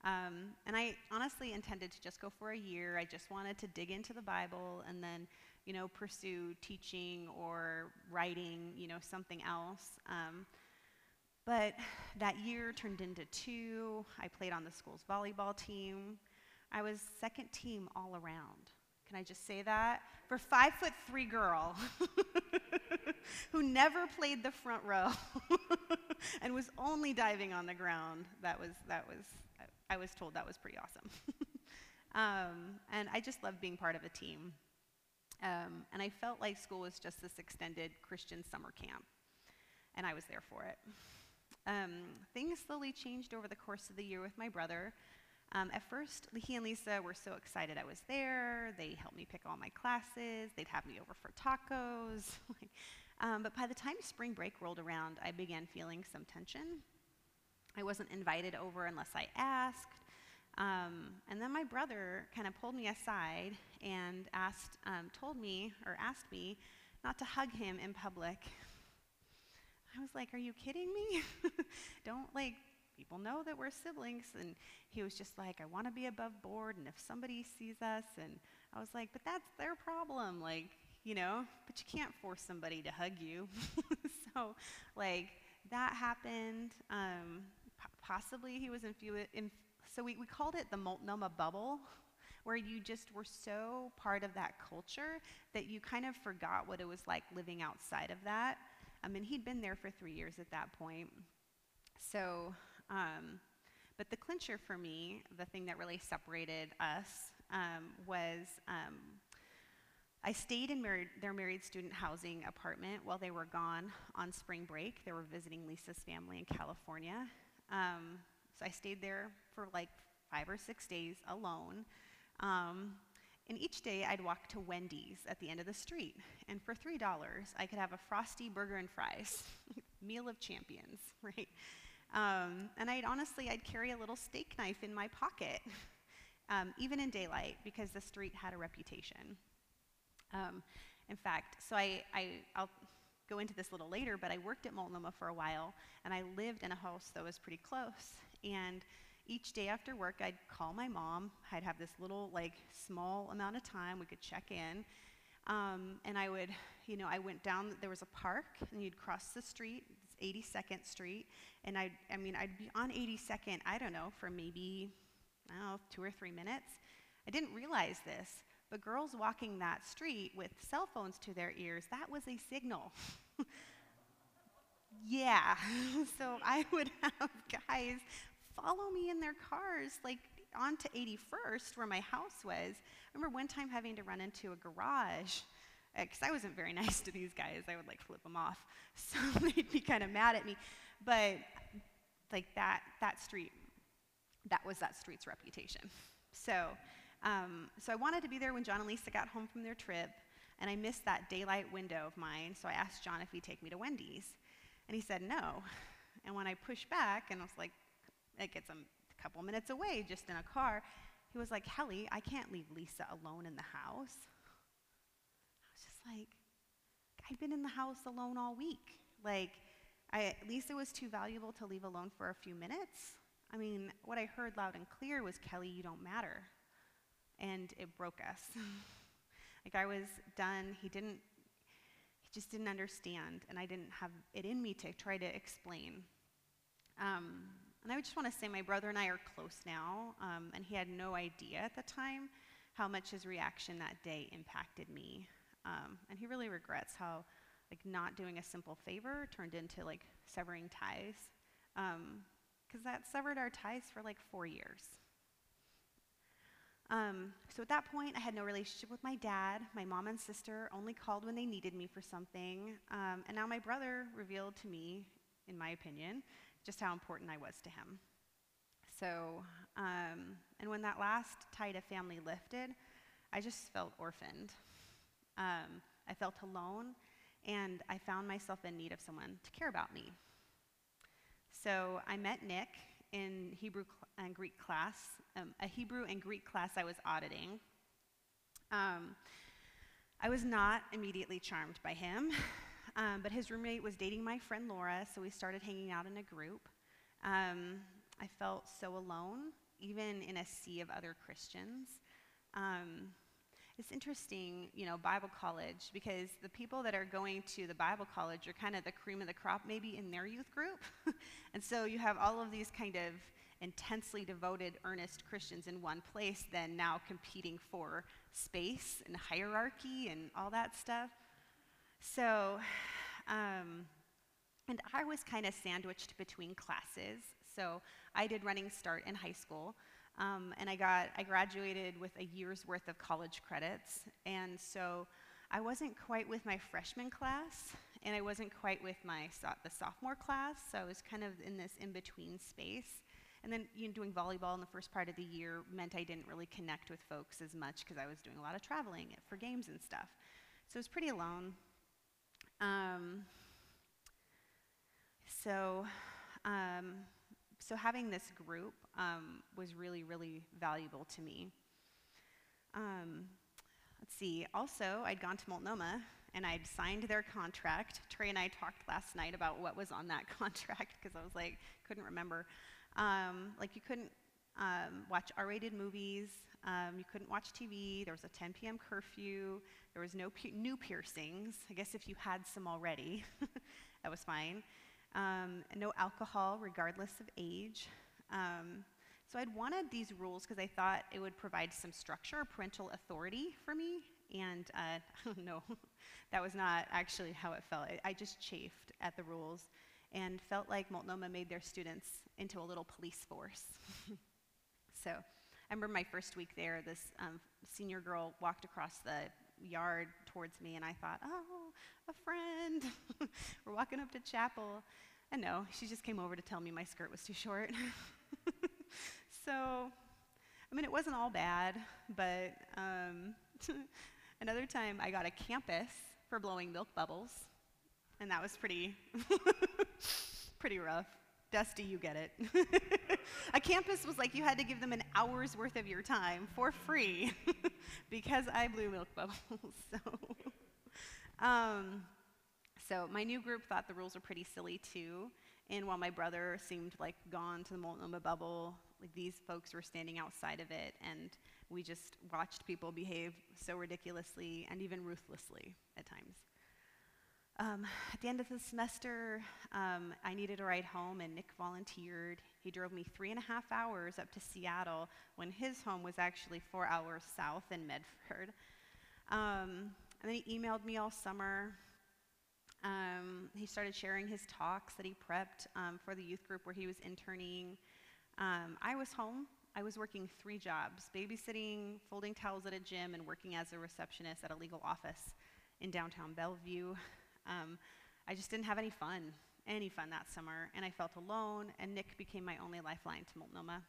Um, and I honestly intended to just go for a year. I just wanted to dig into the Bible and then, you know, pursue teaching or writing, you know, something else. Um, but that year turned into two. I played on the school's volleyball team. I was second team all around. Can I just say that? For five foot three girl who never played the front row and was only diving on the ground, that was, that was, I was told that was pretty awesome. um, and I just loved being part of a team. Um, and I felt like school was just this extended Christian summer camp. And I was there for it. Um, things slowly changed over the course of the year with my brother. Um, at first, he and Lisa were so excited I was there. They helped me pick all my classes. They'd have me over for tacos. um, but by the time spring break rolled around, I began feeling some tension. I wasn't invited over unless I asked. Um, and then my brother kind of pulled me aside and asked, um, told me, or asked me, not to hug him in public. I was like, Are you kidding me? Don't like people know that we're siblings. And he was just like, I want to be above board. And if somebody sees us, and I was like, but that's their problem. Like, you know, but you can't force somebody to hug you. so, like, that happened. Um, possibly he was. In, so we, we called it the Multnomah bubble, where you just were so part of that culture that you kind of forgot what it was like living outside of that. I mean, he'd been there for three years at that point. So um, but the clincher for me, the thing that really separated us, um, was um, I stayed in married, their married student housing apartment while they were gone on spring break. They were visiting Lisa's family in California. Um, so I stayed there for like five or six days alone. Um, and each day I'd walk to Wendy's at the end of the street. And for $3, I could have a frosty burger and fries, meal of champions, right? Um, and I'd honestly, I'd carry a little steak knife in my pocket, um, even in daylight, because the street had a reputation. Um, in fact, so I, I, I'll go into this a little later, but I worked at Multnomah for a while, and I lived in a house that was pretty close. And each day after work, I'd call my mom. I'd have this little, like, small amount of time we could check in. Um, and I would, you know, I went down, there was a park, and you'd cross the street, 82nd Street, and I, I mean, I'd be on 82nd, I don't know, for maybe, I don't know, two or three minutes. I didn't realize this, but girls walking that street with cell phones to their ears, that was a signal. yeah, so I would have guys follow me in their cars, like onto 81st, where my house was. I remember one time having to run into a garage because I wasn't very nice to these guys. I would like flip them off. So they'd be kind of mad at me. But like that, that street, that was that street's reputation. So, um, so I wanted to be there when John and Lisa got home from their trip, and I missed that daylight window of mine. So I asked John if he'd take me to Wendy's, and he said no. And when I pushed back, and I was like, it gets a couple minutes away, just in a car, he was like, Kelly, I can't leave Lisa alone in the house I was just like, I'd been in the house alone all week. Like, I, Lisa was too valuable to leave alone for a few minutes. I mean, what I heard loud and clear was, Kelly, you don't matter. And it broke us. like, I was done. He didn't, he just didn't understand, and I didn't have it in me to try to explain. Um, and I just want to say, my brother and I are close now, um, and he had no idea at the time how much his reaction that day impacted me. Um, and he really regrets how, like, not doing a simple favor turned into like severing ties, because um, that severed our ties for like four years. Um, so at that point, I had no relationship with my dad. My mom and sister only called when they needed me for something. Um, and now my brother revealed to me, in my opinion, just how important I was to him. So, um, and when that last tie to family lifted, I just felt orphaned. Um, I felt alone, and I found myself in need of someone to care about me. So I met Nick in Hebrew and Greek class, um, a Hebrew and Greek class I was auditing. Um, I was not immediately charmed by him, um, but his roommate was dating my friend Laura, so we started hanging out in a group. Um, I felt so alone, even in a sea of other Christians. Um, it's interesting, you know, Bible college, because the people that are going to the Bible college are kind of the cream of the crop, maybe in their youth group. and so you have all of these kind of intensely devoted, earnest Christians in one place, then now competing for space and hierarchy and all that stuff. So, um, and I was kind of sandwiched between classes. So I did running start in high school. Um, and I got I graduated with a year's worth of college credits, and so I wasn't quite with my freshman class, and I wasn't quite with my so- the sophomore class. So I was kind of in this in between space. And then you know, doing volleyball in the first part of the year meant I didn't really connect with folks as much because I was doing a lot of traveling for games and stuff. So I was pretty alone. Um, so um, so having this group um, was really, really valuable to me. Um, let's see. Also, I'd gone to Multnomah and I'd signed their contract. Trey and I talked last night about what was on that contract because I was like, couldn't remember. Um, like you couldn't um, watch R-rated movies. Um, you couldn't watch TV. There was a 10 p.m. curfew. There was no new piercings. I guess if you had some already, that was fine um, no alcohol, regardless of age. Um, so I'd wanted these rules because I thought it would provide some structure, parental authority for me. And uh, no, that was not actually how it felt. I, I just chafed at the rules and felt like Multnomah made their students into a little police force. So I remember my first week there, this um, senior girl walked across the yard towards me, and I thought, oh, a friend. We're walking up to chapel. And no, she just came over to tell me my skirt was too short. so, I mean, it wasn't all bad, but um, another time I got a campus for blowing milk bubbles, and that was pretty, pretty rough. Dusty, you get it. a campus was like you had to give them an hour's worth of your time for free because I blew milk bubbles. so, um, so my new group thought the rules were pretty silly too. And while my brother seemed like gone to the Multnomah bubble, like these folks were standing outside of it, and we just watched people behave so ridiculously and even ruthlessly at times. Um, at the end of the semester, um, I needed a ride home, and Nick volunteered. He drove me three and a half hours up to Seattle when his home was actually four hours south in Medford. Um, and then he emailed me all summer. Um, he started sharing his talks that he prepped um, for the youth group where he was interning. Um, I was home. I was working three jobs babysitting, folding towels at a gym, and working as a receptionist at a legal office in downtown Bellevue. Um, I just didn't have any fun, any fun that summer, and I felt alone, and Nick became my only lifeline to Multnomah.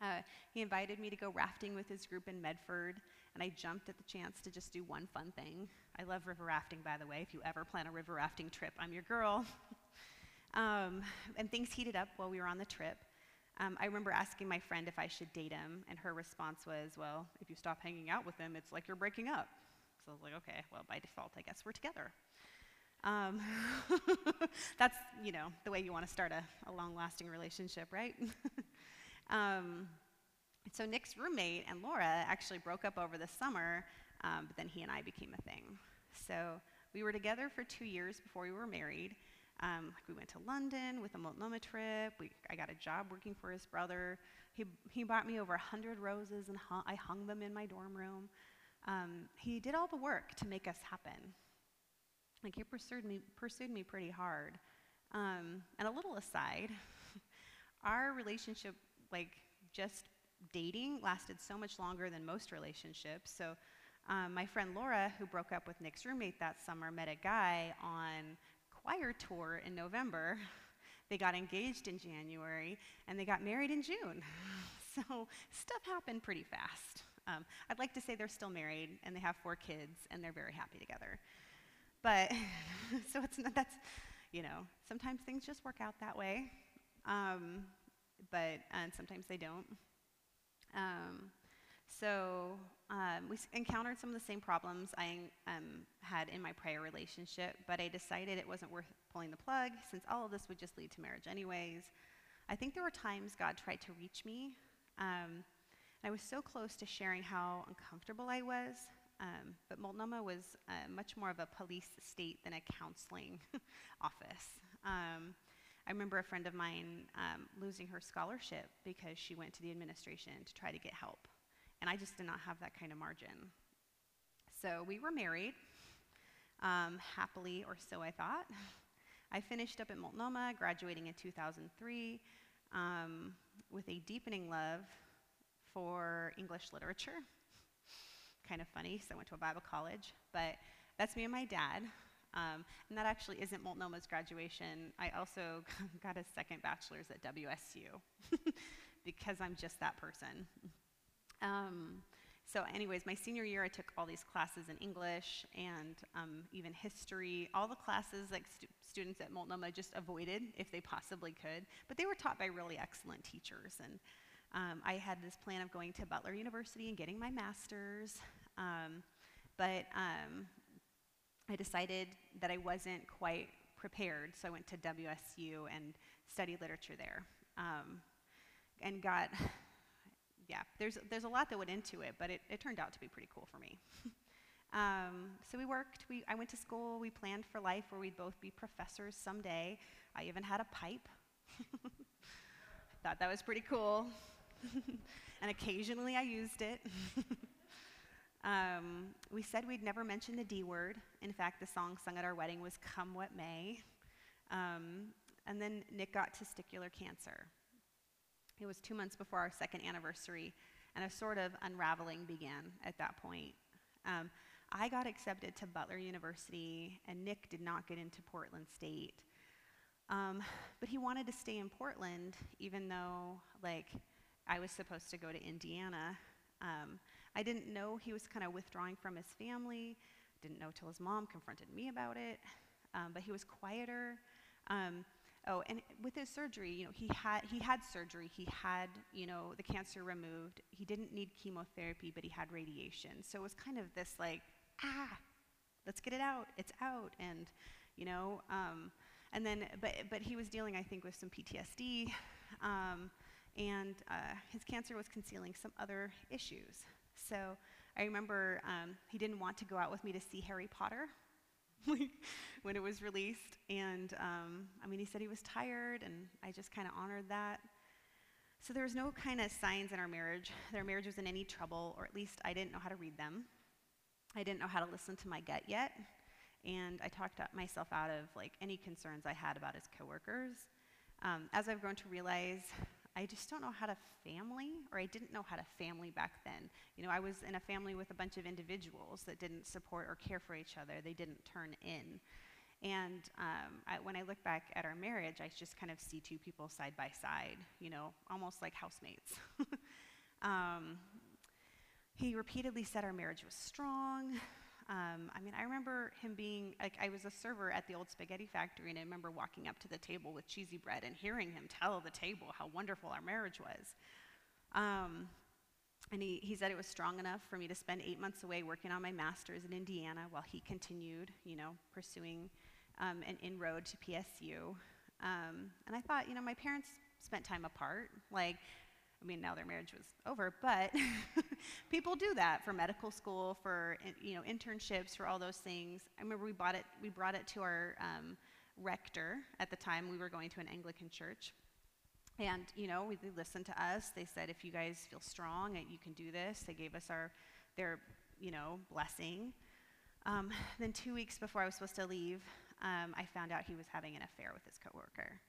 Uh, he invited me to go rafting with his group in Medford, and I jumped at the chance to just do one fun thing. I love river rafting, by the way. If you ever plan a river rafting trip, I'm your girl. um, and things heated up while we were on the trip. Um, I remember asking my friend if I should date him, and her response was, Well, if you stop hanging out with him, it's like you're breaking up. So I was like, okay, well, by default, I guess we're together. Um, that's, you know, the way you want to start a, a long lasting relationship, right? um, so Nick's roommate and Laura actually broke up over the summer, um, but then he and I became a thing. So we were together for two years before we were married. Um, we went to London with a Multnomah trip. We, I got a job working for his brother. He, he bought me over 100 roses and I hung them in my dorm room. Um, he did all the work to make us happen. Like he pursued me, pursued me pretty hard. Um, and a little aside, our relationship, like just dating, lasted so much longer than most relationships. So um, my friend Laura, who broke up with Nick's roommate that summer, met a guy on choir tour in November. They got engaged in January and they got married in June. so stuff happened pretty fast. Um, I'd like to say they're still married and they have four kids and they're very happy together. But so it's not, that's, you know, sometimes things just work out that way. Um, but, and sometimes they don't. Um, so um, we encountered some of the same problems I um, had in my prior relationship, but I decided it wasn't worth pulling the plug since all of this would just lead to marriage anyways. I think there were times God tried to reach me. Um, I was so close to sharing how uncomfortable I was, um, but Multnomah was uh, much more of a police state than a counseling office. Um, I remember a friend of mine um, losing her scholarship because she went to the administration to try to get help. And I just did not have that kind of margin. So we were married, um, happily, or so I thought. I finished up at Multnomah, graduating in 2003, um, with a deepening love for English literature. Kind of funny, because I went to a Bible college, but that's me and my dad. Um, and that actually isn't Multnomah's graduation. I also got a second bachelor's at WSU because I'm just that person. Um, so, anyways, my senior year, I took all these classes in English and um, even history, all the classes like stu- students at Multnomah just avoided if they possibly could. But they were taught by really excellent teachers. And um, I had this plan of going to Butler University and getting my master's. Um, but um, I decided that I wasn't quite prepared, so I went to WSU and studied literature there. Um, and got yeah, there's, there's a lot that went into it, but it, it turned out to be pretty cool for me. um, so we worked, we, I went to school, we planned for life where we'd both be professors someday. I even had a pipe. I Thought that was pretty cool. and occasionally I used it. Um, we said we'd never mention the D word. In fact, the song sung at our wedding was Come What May. Um, and then Nick got testicular cancer. It was two months before our second anniversary, and a sort of unraveling began at that point. Um, I got accepted to Butler University, and Nick did not get into Portland State. Um, but he wanted to stay in Portland, even though, like, I was supposed to go to Indiana. Um, I didn't know he was kind of withdrawing from his family. Didn't know till his mom confronted me about it. Um, but he was quieter. Um, Oh, and with his surgery, you know, he had he had surgery. He had, you know, the cancer removed. He didn't need chemotherapy, but he had radiation. So it was kind of this like, ah, let's get it out. It's out, and you know, um, and then, but but he was dealing, I think, with some PTSD, um, and uh, his cancer was concealing some other issues. So I remember um, he didn't want to go out with me to see Harry Potter when it was released. And um, I mean, he said he was tired, and I just kind of honored that. So there was no kind of signs in our marriage. Their marriage was in any trouble, or at least I didn't know how to read them. I didn't know how to listen to my gut yet, and I talked myself out of like any concerns I had about his coworkers. Um, as I've grown to realize, I just don't know how to family, or I didn't know how to family back then. You know, I was in a family with a bunch of individuals that didn't support or care for each other, they didn't turn in. And um, I, when I look back at our marriage, I just kind of see two people side by side, you know, almost like housemates. um, he repeatedly said our marriage was strong. Um, I mean, I remember him being like, I was a server at the old spaghetti factory, and I remember walking up to the table with cheesy bread and hearing him tell the table how wonderful our marriage was. Um, and he, he said it was strong enough for me to spend eight months away working on my master's in Indiana while he continued, you know, pursuing um, an inroad to PSU. Um, and I thought, you know, my parents spent time apart. Like, I mean, now their marriage was over, but people do that for medical school, for you know internships, for all those things. I remember we bought it. We brought it to our um, rector at the time. We were going to an Anglican church, and you know we, they listened to us. They said, "If you guys feel strong, you can do this." They gave us our their you know blessing. Um, then two weeks before I was supposed to leave, um, I found out he was having an affair with his coworker.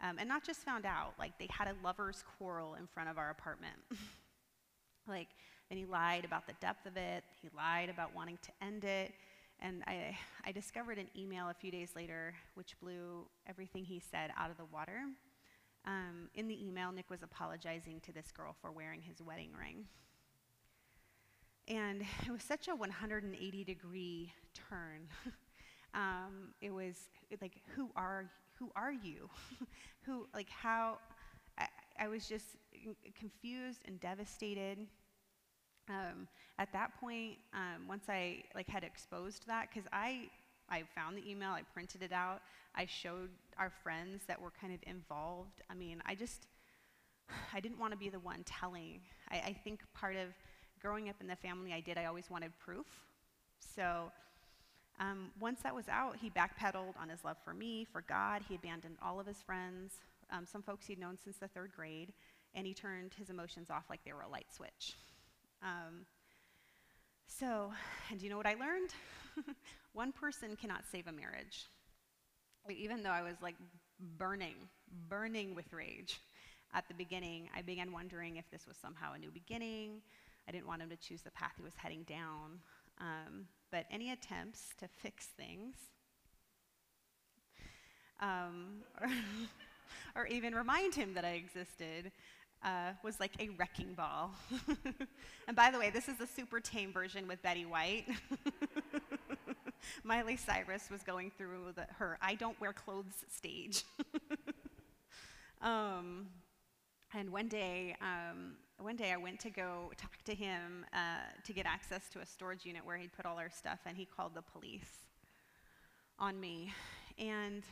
Um, and not just found out, like they had a lover's quarrel in front of our apartment. like, and he lied about the depth of it, he lied about wanting to end it. And I, I discovered an email a few days later which blew everything he said out of the water. Um, in the email, Nick was apologizing to this girl for wearing his wedding ring. And it was such a 180 degree turn. um, it was like, who are who are you? who, like, how? I, I was just confused and devastated. Um, at that point, um, once I like had exposed that, because I I found the email, I printed it out, I showed our friends that were kind of involved. I mean, I just I didn't want to be the one telling. I, I think part of growing up in the family I did, I always wanted proof. So um, once that was out, he backpedaled on his love for me, for God. He abandoned all of his friends, um, some folks he'd known since the third grade, and he turned his emotions off like they were a light switch. Um, so, and do you know what I learned? One person cannot save a marriage. Even though I was like burning, burning with rage at the beginning, I began wondering if this was somehow a new beginning. I didn't want him to choose the path he was heading down. Um, but any attempts to fix things um, or, or, even remind him that I existed uh, was like a wrecking ball. and by the way, this is a super tame version with Betty White. Miley Cyrus was going through the, her I don't wear clothes stage. um, and one day, um, one day I went to go talk to him uh, to get access to a storage unit where he'd put all our stuff, and he called the police on me. And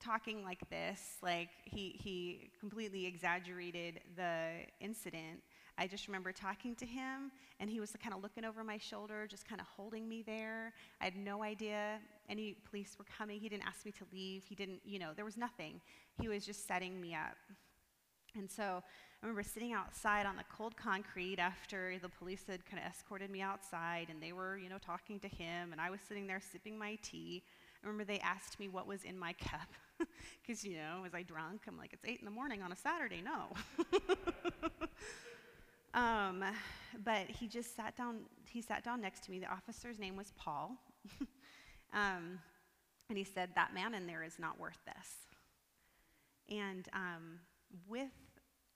talking like this, like he, he completely exaggerated the incident. I just remember talking to him, and he was kind of looking over my shoulder, just kind of holding me there. I had no idea any police were coming. He didn't ask me to leave. He didn't, you know, there was nothing. He was just setting me up. And so I remember sitting outside on the cold concrete after the police had kind of escorted me outside and they were, you know, talking to him and I was sitting there sipping my tea. I remember they asked me what was in my cup. Because, you know, was I drunk? I'm like, it's 8 in the morning on a Saturday. No. um, but he just sat down, he sat down next to me. The officer's name was Paul. um, and he said, That man in there is not worth this. And um, with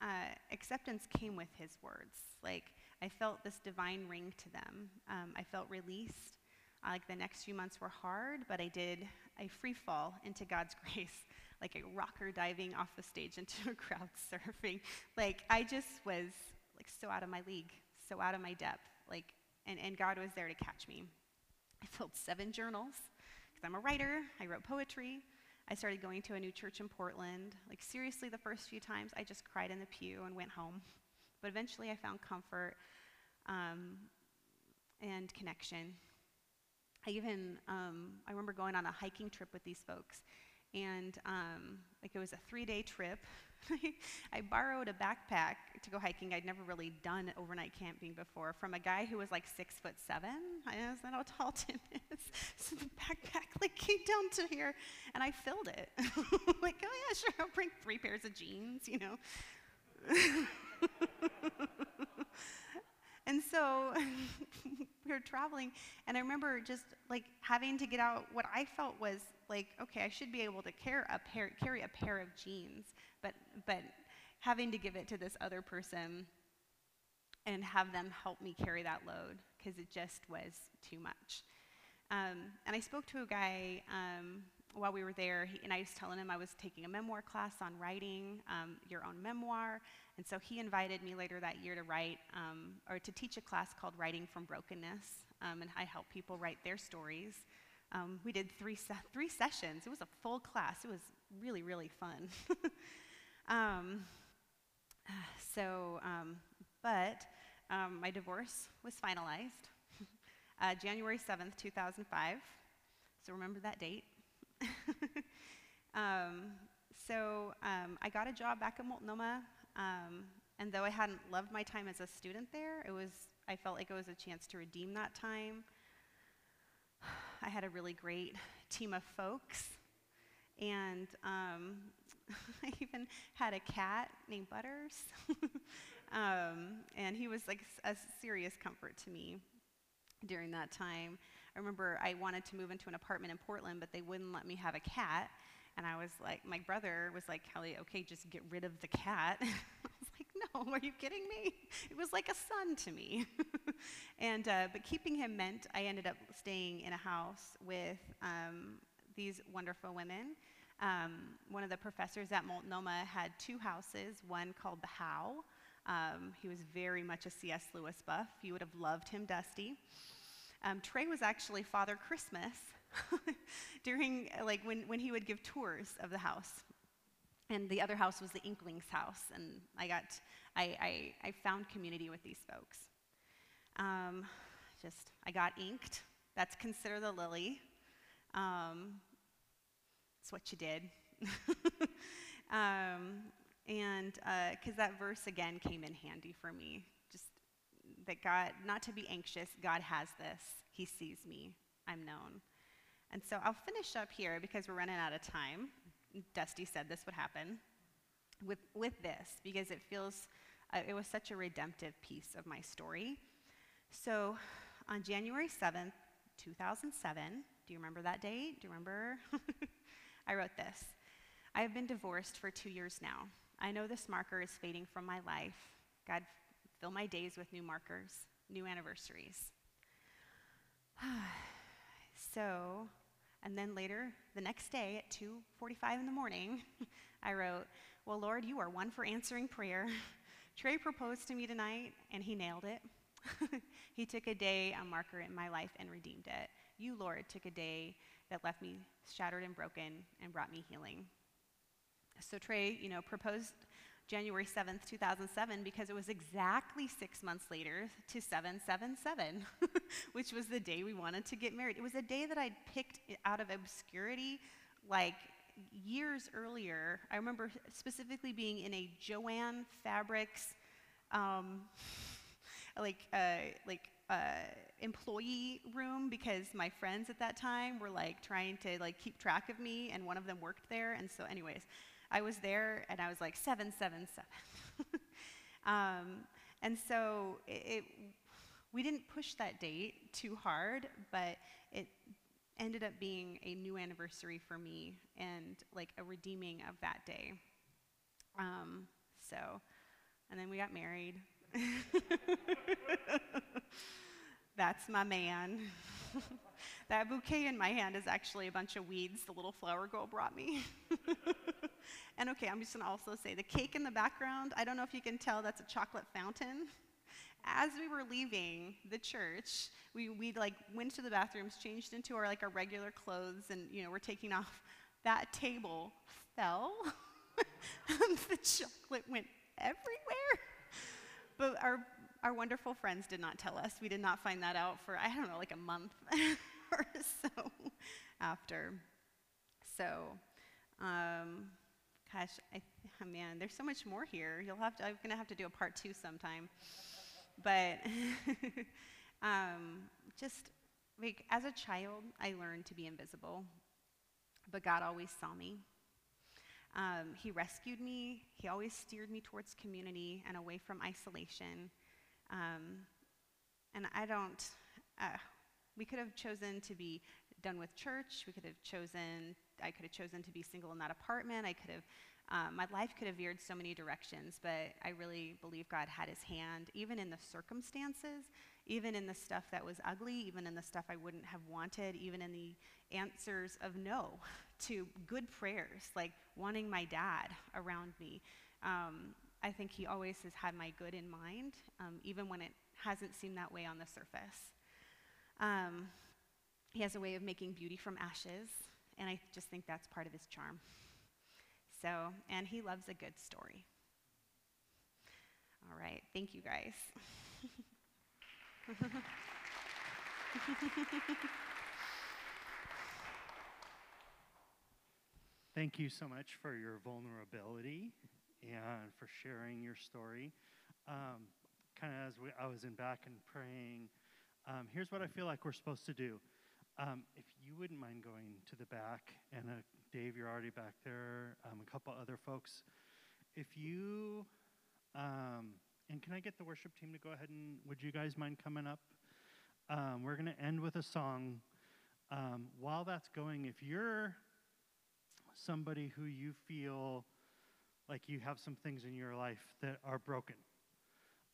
uh, acceptance came with his words. Like, I felt this divine ring to them. Um, I felt released. Uh, like, the next few months were hard, but I did a free fall into God's grace, like a rocker diving off the stage into a crowd surfing. Like, I just was, like, so out of my league, so out of my depth. Like, and, and God was there to catch me. I filled seven journals, because I'm a writer. I wrote poetry. I started going to a new church in Portland. Like, seriously, the first few times I just cried in the pew and went home. But eventually I found comfort um, and connection. I even, um, I remember going on a hiking trip with these folks, and um, like it was a three day trip. I borrowed a backpack to go hiking. I'd never really done overnight camping before from a guy who was like six foot seven. I know, is that how tall Tim is? So the backpack like came down to here, and I filled it. like, oh yeah, sure, I'll bring three pairs of jeans, you know. And so we were traveling, and I remember just like having to get out what I felt was like, okay, I should be able to carry a pair, carry a pair of jeans, but but having to give it to this other person and have them help me carry that load because it just was too much. Um, and I spoke to a guy um, while we were there, he, and I was telling him I was taking a memoir class on writing um, your own memoir. And so he invited me later that year to write um, or to teach a class called Writing from Brokenness. Um, and I help people write their stories. Um, we did three, se- three sessions. It was a full class. It was really, really fun. Um, so, um, but my divorce was finalized uh, January 7th, 2005. So remember that date. um, so um, I got a job back at Multnomah, um, and though I hadn't loved my time as a student there, it was I felt like it was a chance to redeem that time. I had a really great team of folks, and um, I even had a cat named Butters, um, and he was like a serious comfort to me during that time. I remember I wanted to move into an apartment in Portland, but they wouldn't let me have a cat. And I was like, my brother was like, Kelly, okay, just get rid of the cat. I was like, no, are you kidding me? It was like a son to me. and, uh, but keeping him meant I ended up staying in a house with um, these wonderful women. Um, one of the professors at Multnomah had two houses, one called The How. Um, he was very much a C.S. Lewis buff. You would have loved him, Dusty. Um, Trey was actually Father Christmas during, like, when, when he would give tours of the house. And the other house was the Inklings house. And I got, I, I, I found community with these folks. Um, just, I got inked. That's consider the lily. Um, it's what you did. um, and because uh, that verse again came in handy for me Just that God, not to be anxious, God has this. He sees me. I'm known. And so I'll finish up here because we're running out of time. Dusty said this would happen with, with this because it feels, uh, it was such a redemptive piece of my story. So on January 7th, 2007, do you remember that date? Do you remember? I wrote this I have been divorced for two years now. I know this marker is fading from my life. God Fill my days with new markers, new anniversaries. so, and then later, the next day at 2:45 in the morning, I wrote, "Well, Lord, you are one for answering prayer. Trey proposed to me tonight, and he nailed it. he took a day, a marker in my life, and redeemed it. You, Lord, took a day that left me shattered and broken and brought me healing." So Trey, you know, proposed January 7th, 2007, because it was exactly six months later to 777, which was the day we wanted to get married. It was a day that I'd picked out of obscurity like years earlier. I remember specifically being in a Jo-Ann Fabrics, um, like, uh, like, uh, employee room because my friends at that time were like trying to like keep track of me and one of them worked there and so anyways I was there and I was like, 777. um, and so it, it, we didn't push that date too hard, but it ended up being a new anniversary for me and like a redeeming of that day. Um, so, and then we got married. That's my man. that bouquet in my hand is actually a bunch of weeds the little flower girl brought me. and okay, I'm just gonna also say the cake in the background, I don't know if you can tell that's a chocolate fountain. As we were leaving the church, we, we like went to the bathrooms, changed into our like our regular clothes, and you know, we're taking off. That table fell. the chocolate went everywhere. But our our wonderful friends did not tell us. We did not find that out for, I don't know, like a month or so after. So, um, gosh, I, oh man, there's so much more here. You'll have to, I'm going to have to do a part two sometime. But um, just like as a child, I learned to be invisible, but God always saw me. Um, he rescued me. He always steered me towards community and away from isolation. Um, and I don't, uh, we could have chosen to be done with church. We could have chosen, I could have chosen to be single in that apartment. I could have Um, my life could have veered so many directions, but I really believe God had his hand, even in the circumstances, even in the stuff that was ugly, even in the stuff I wouldn't have wanted, even in the answers of no to good prayers, like wanting my dad around me. Um, I think he always has had my good in mind, um, even when it hasn't seemed that way on the surface. Um, he has a way of making beauty from ashes, and I just think that's part of his charm. So, and he loves a good story. All right, thank you guys. Thank you so much for your vulnerability and for sharing your story. Um, kind of as we, I was in back and praying, um, here's what I feel like we're supposed to do. Um, if you wouldn't mind going to the back, and uh, Dave, you're already back there, um, a couple other folks. If you, um, and can I get the worship team to go ahead and would you guys mind coming up? Um, we're going to end with a song. While that's going, if you're somebody who you feel like you have some things in your life that are broken,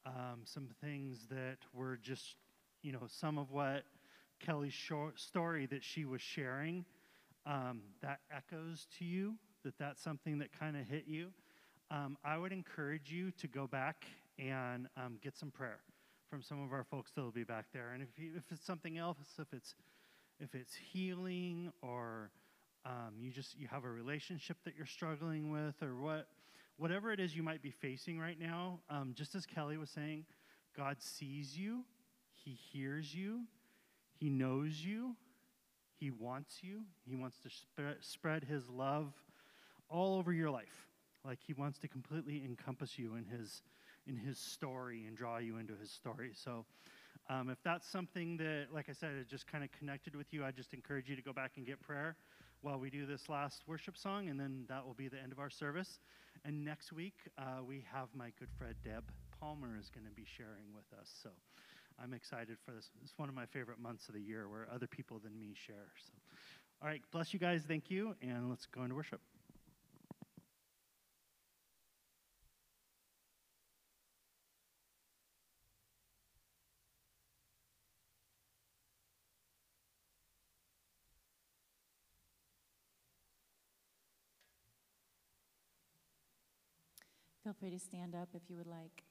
um, some things that were just, you know, some of what Kelly's short story that she was sharing, um, that echoes to you, that that's something that kind of hit you, um, I would encourage you to go back and um, get some prayer from some of our folks that will be back there. And if, you, if it's something else, if it's, if it's healing or um, you just you have a relationship that you're struggling with or what, whatever it is you might be facing right now, um, just as Kelly was saying, God sees you, He hears you, he knows you. He wants you. He wants to sp- spread His love all over your life. Like He wants to completely encompass you in His, in his story and draw you into His story. So, um, if that's something that, like I said, it just kind of connected with you, I just encourage you to go back and get prayer while we do this last worship song, and then that will be the end of our service. And next week, uh, we have my good friend Deb Palmer is going to be sharing with us. So. I'm excited for this. It's one of my favorite months of the year where other people than me share. So, all right, bless you guys. Thank you, and let's go into worship. Feel free to stand up if you would like.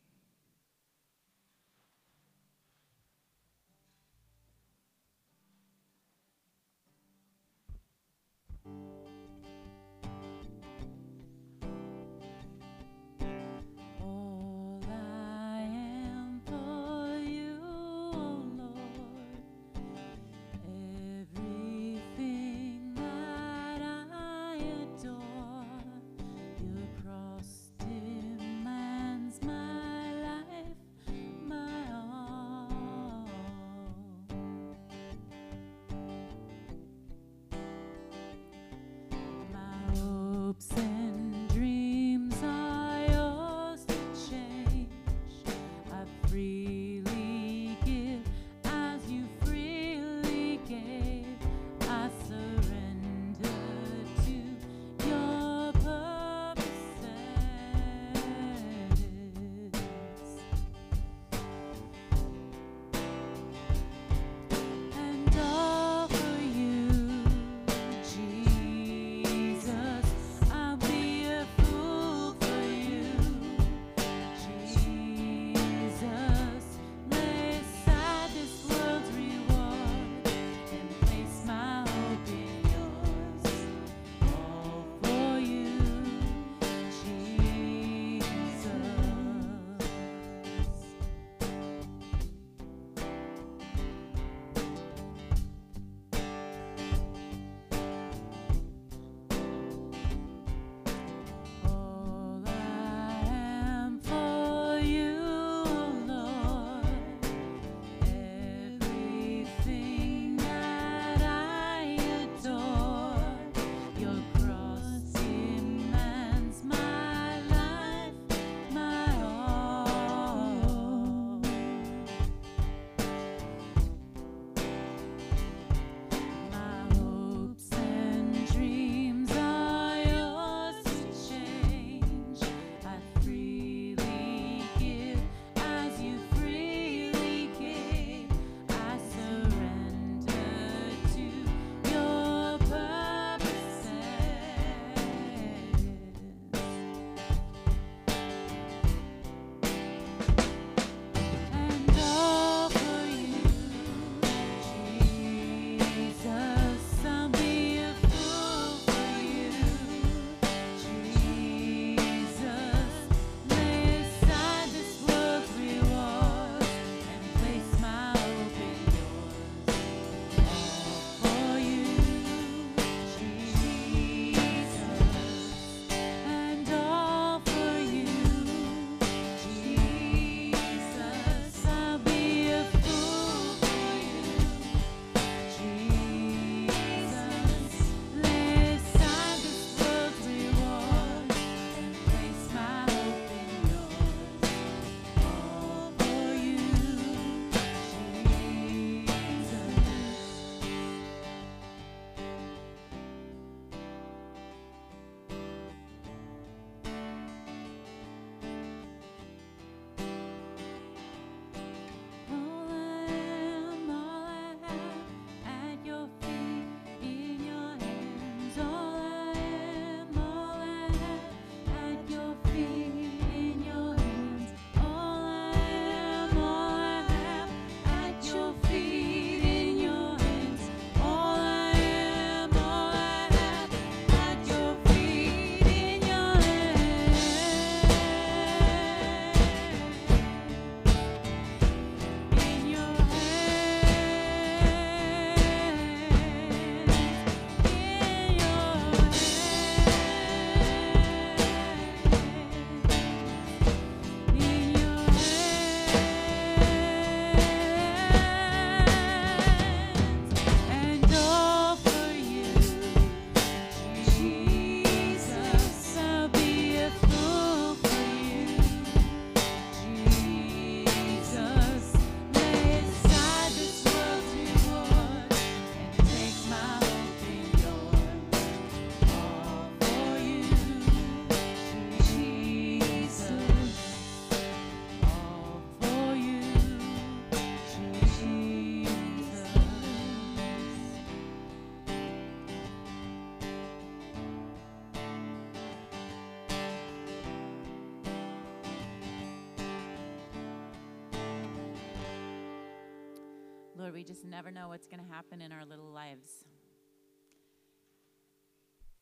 Just never know what's going to happen in our little lives.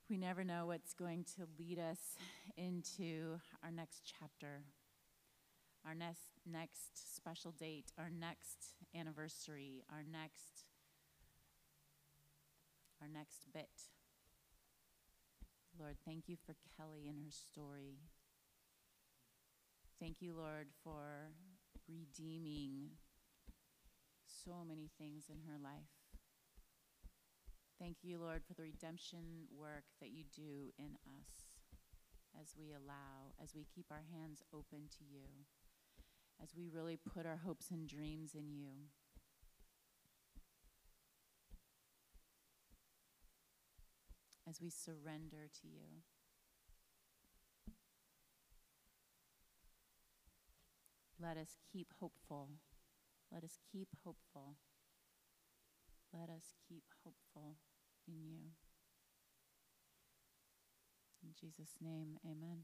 We never know what's going to lead us into our next chapter, our next, next special date, our next anniversary, our next our next bit. Lord, thank you for Kelly and her story. Thank you, Lord, for redeeming so many things in her life. Thank you, Lord, for the redemption work that you do in us as we allow, as we keep our hands open to you, as we really put our hopes and dreams in you. As we surrender to you. Let us keep hopeful. Let us keep hopeful. Let us keep hopeful in you. In Jesus' name, amen.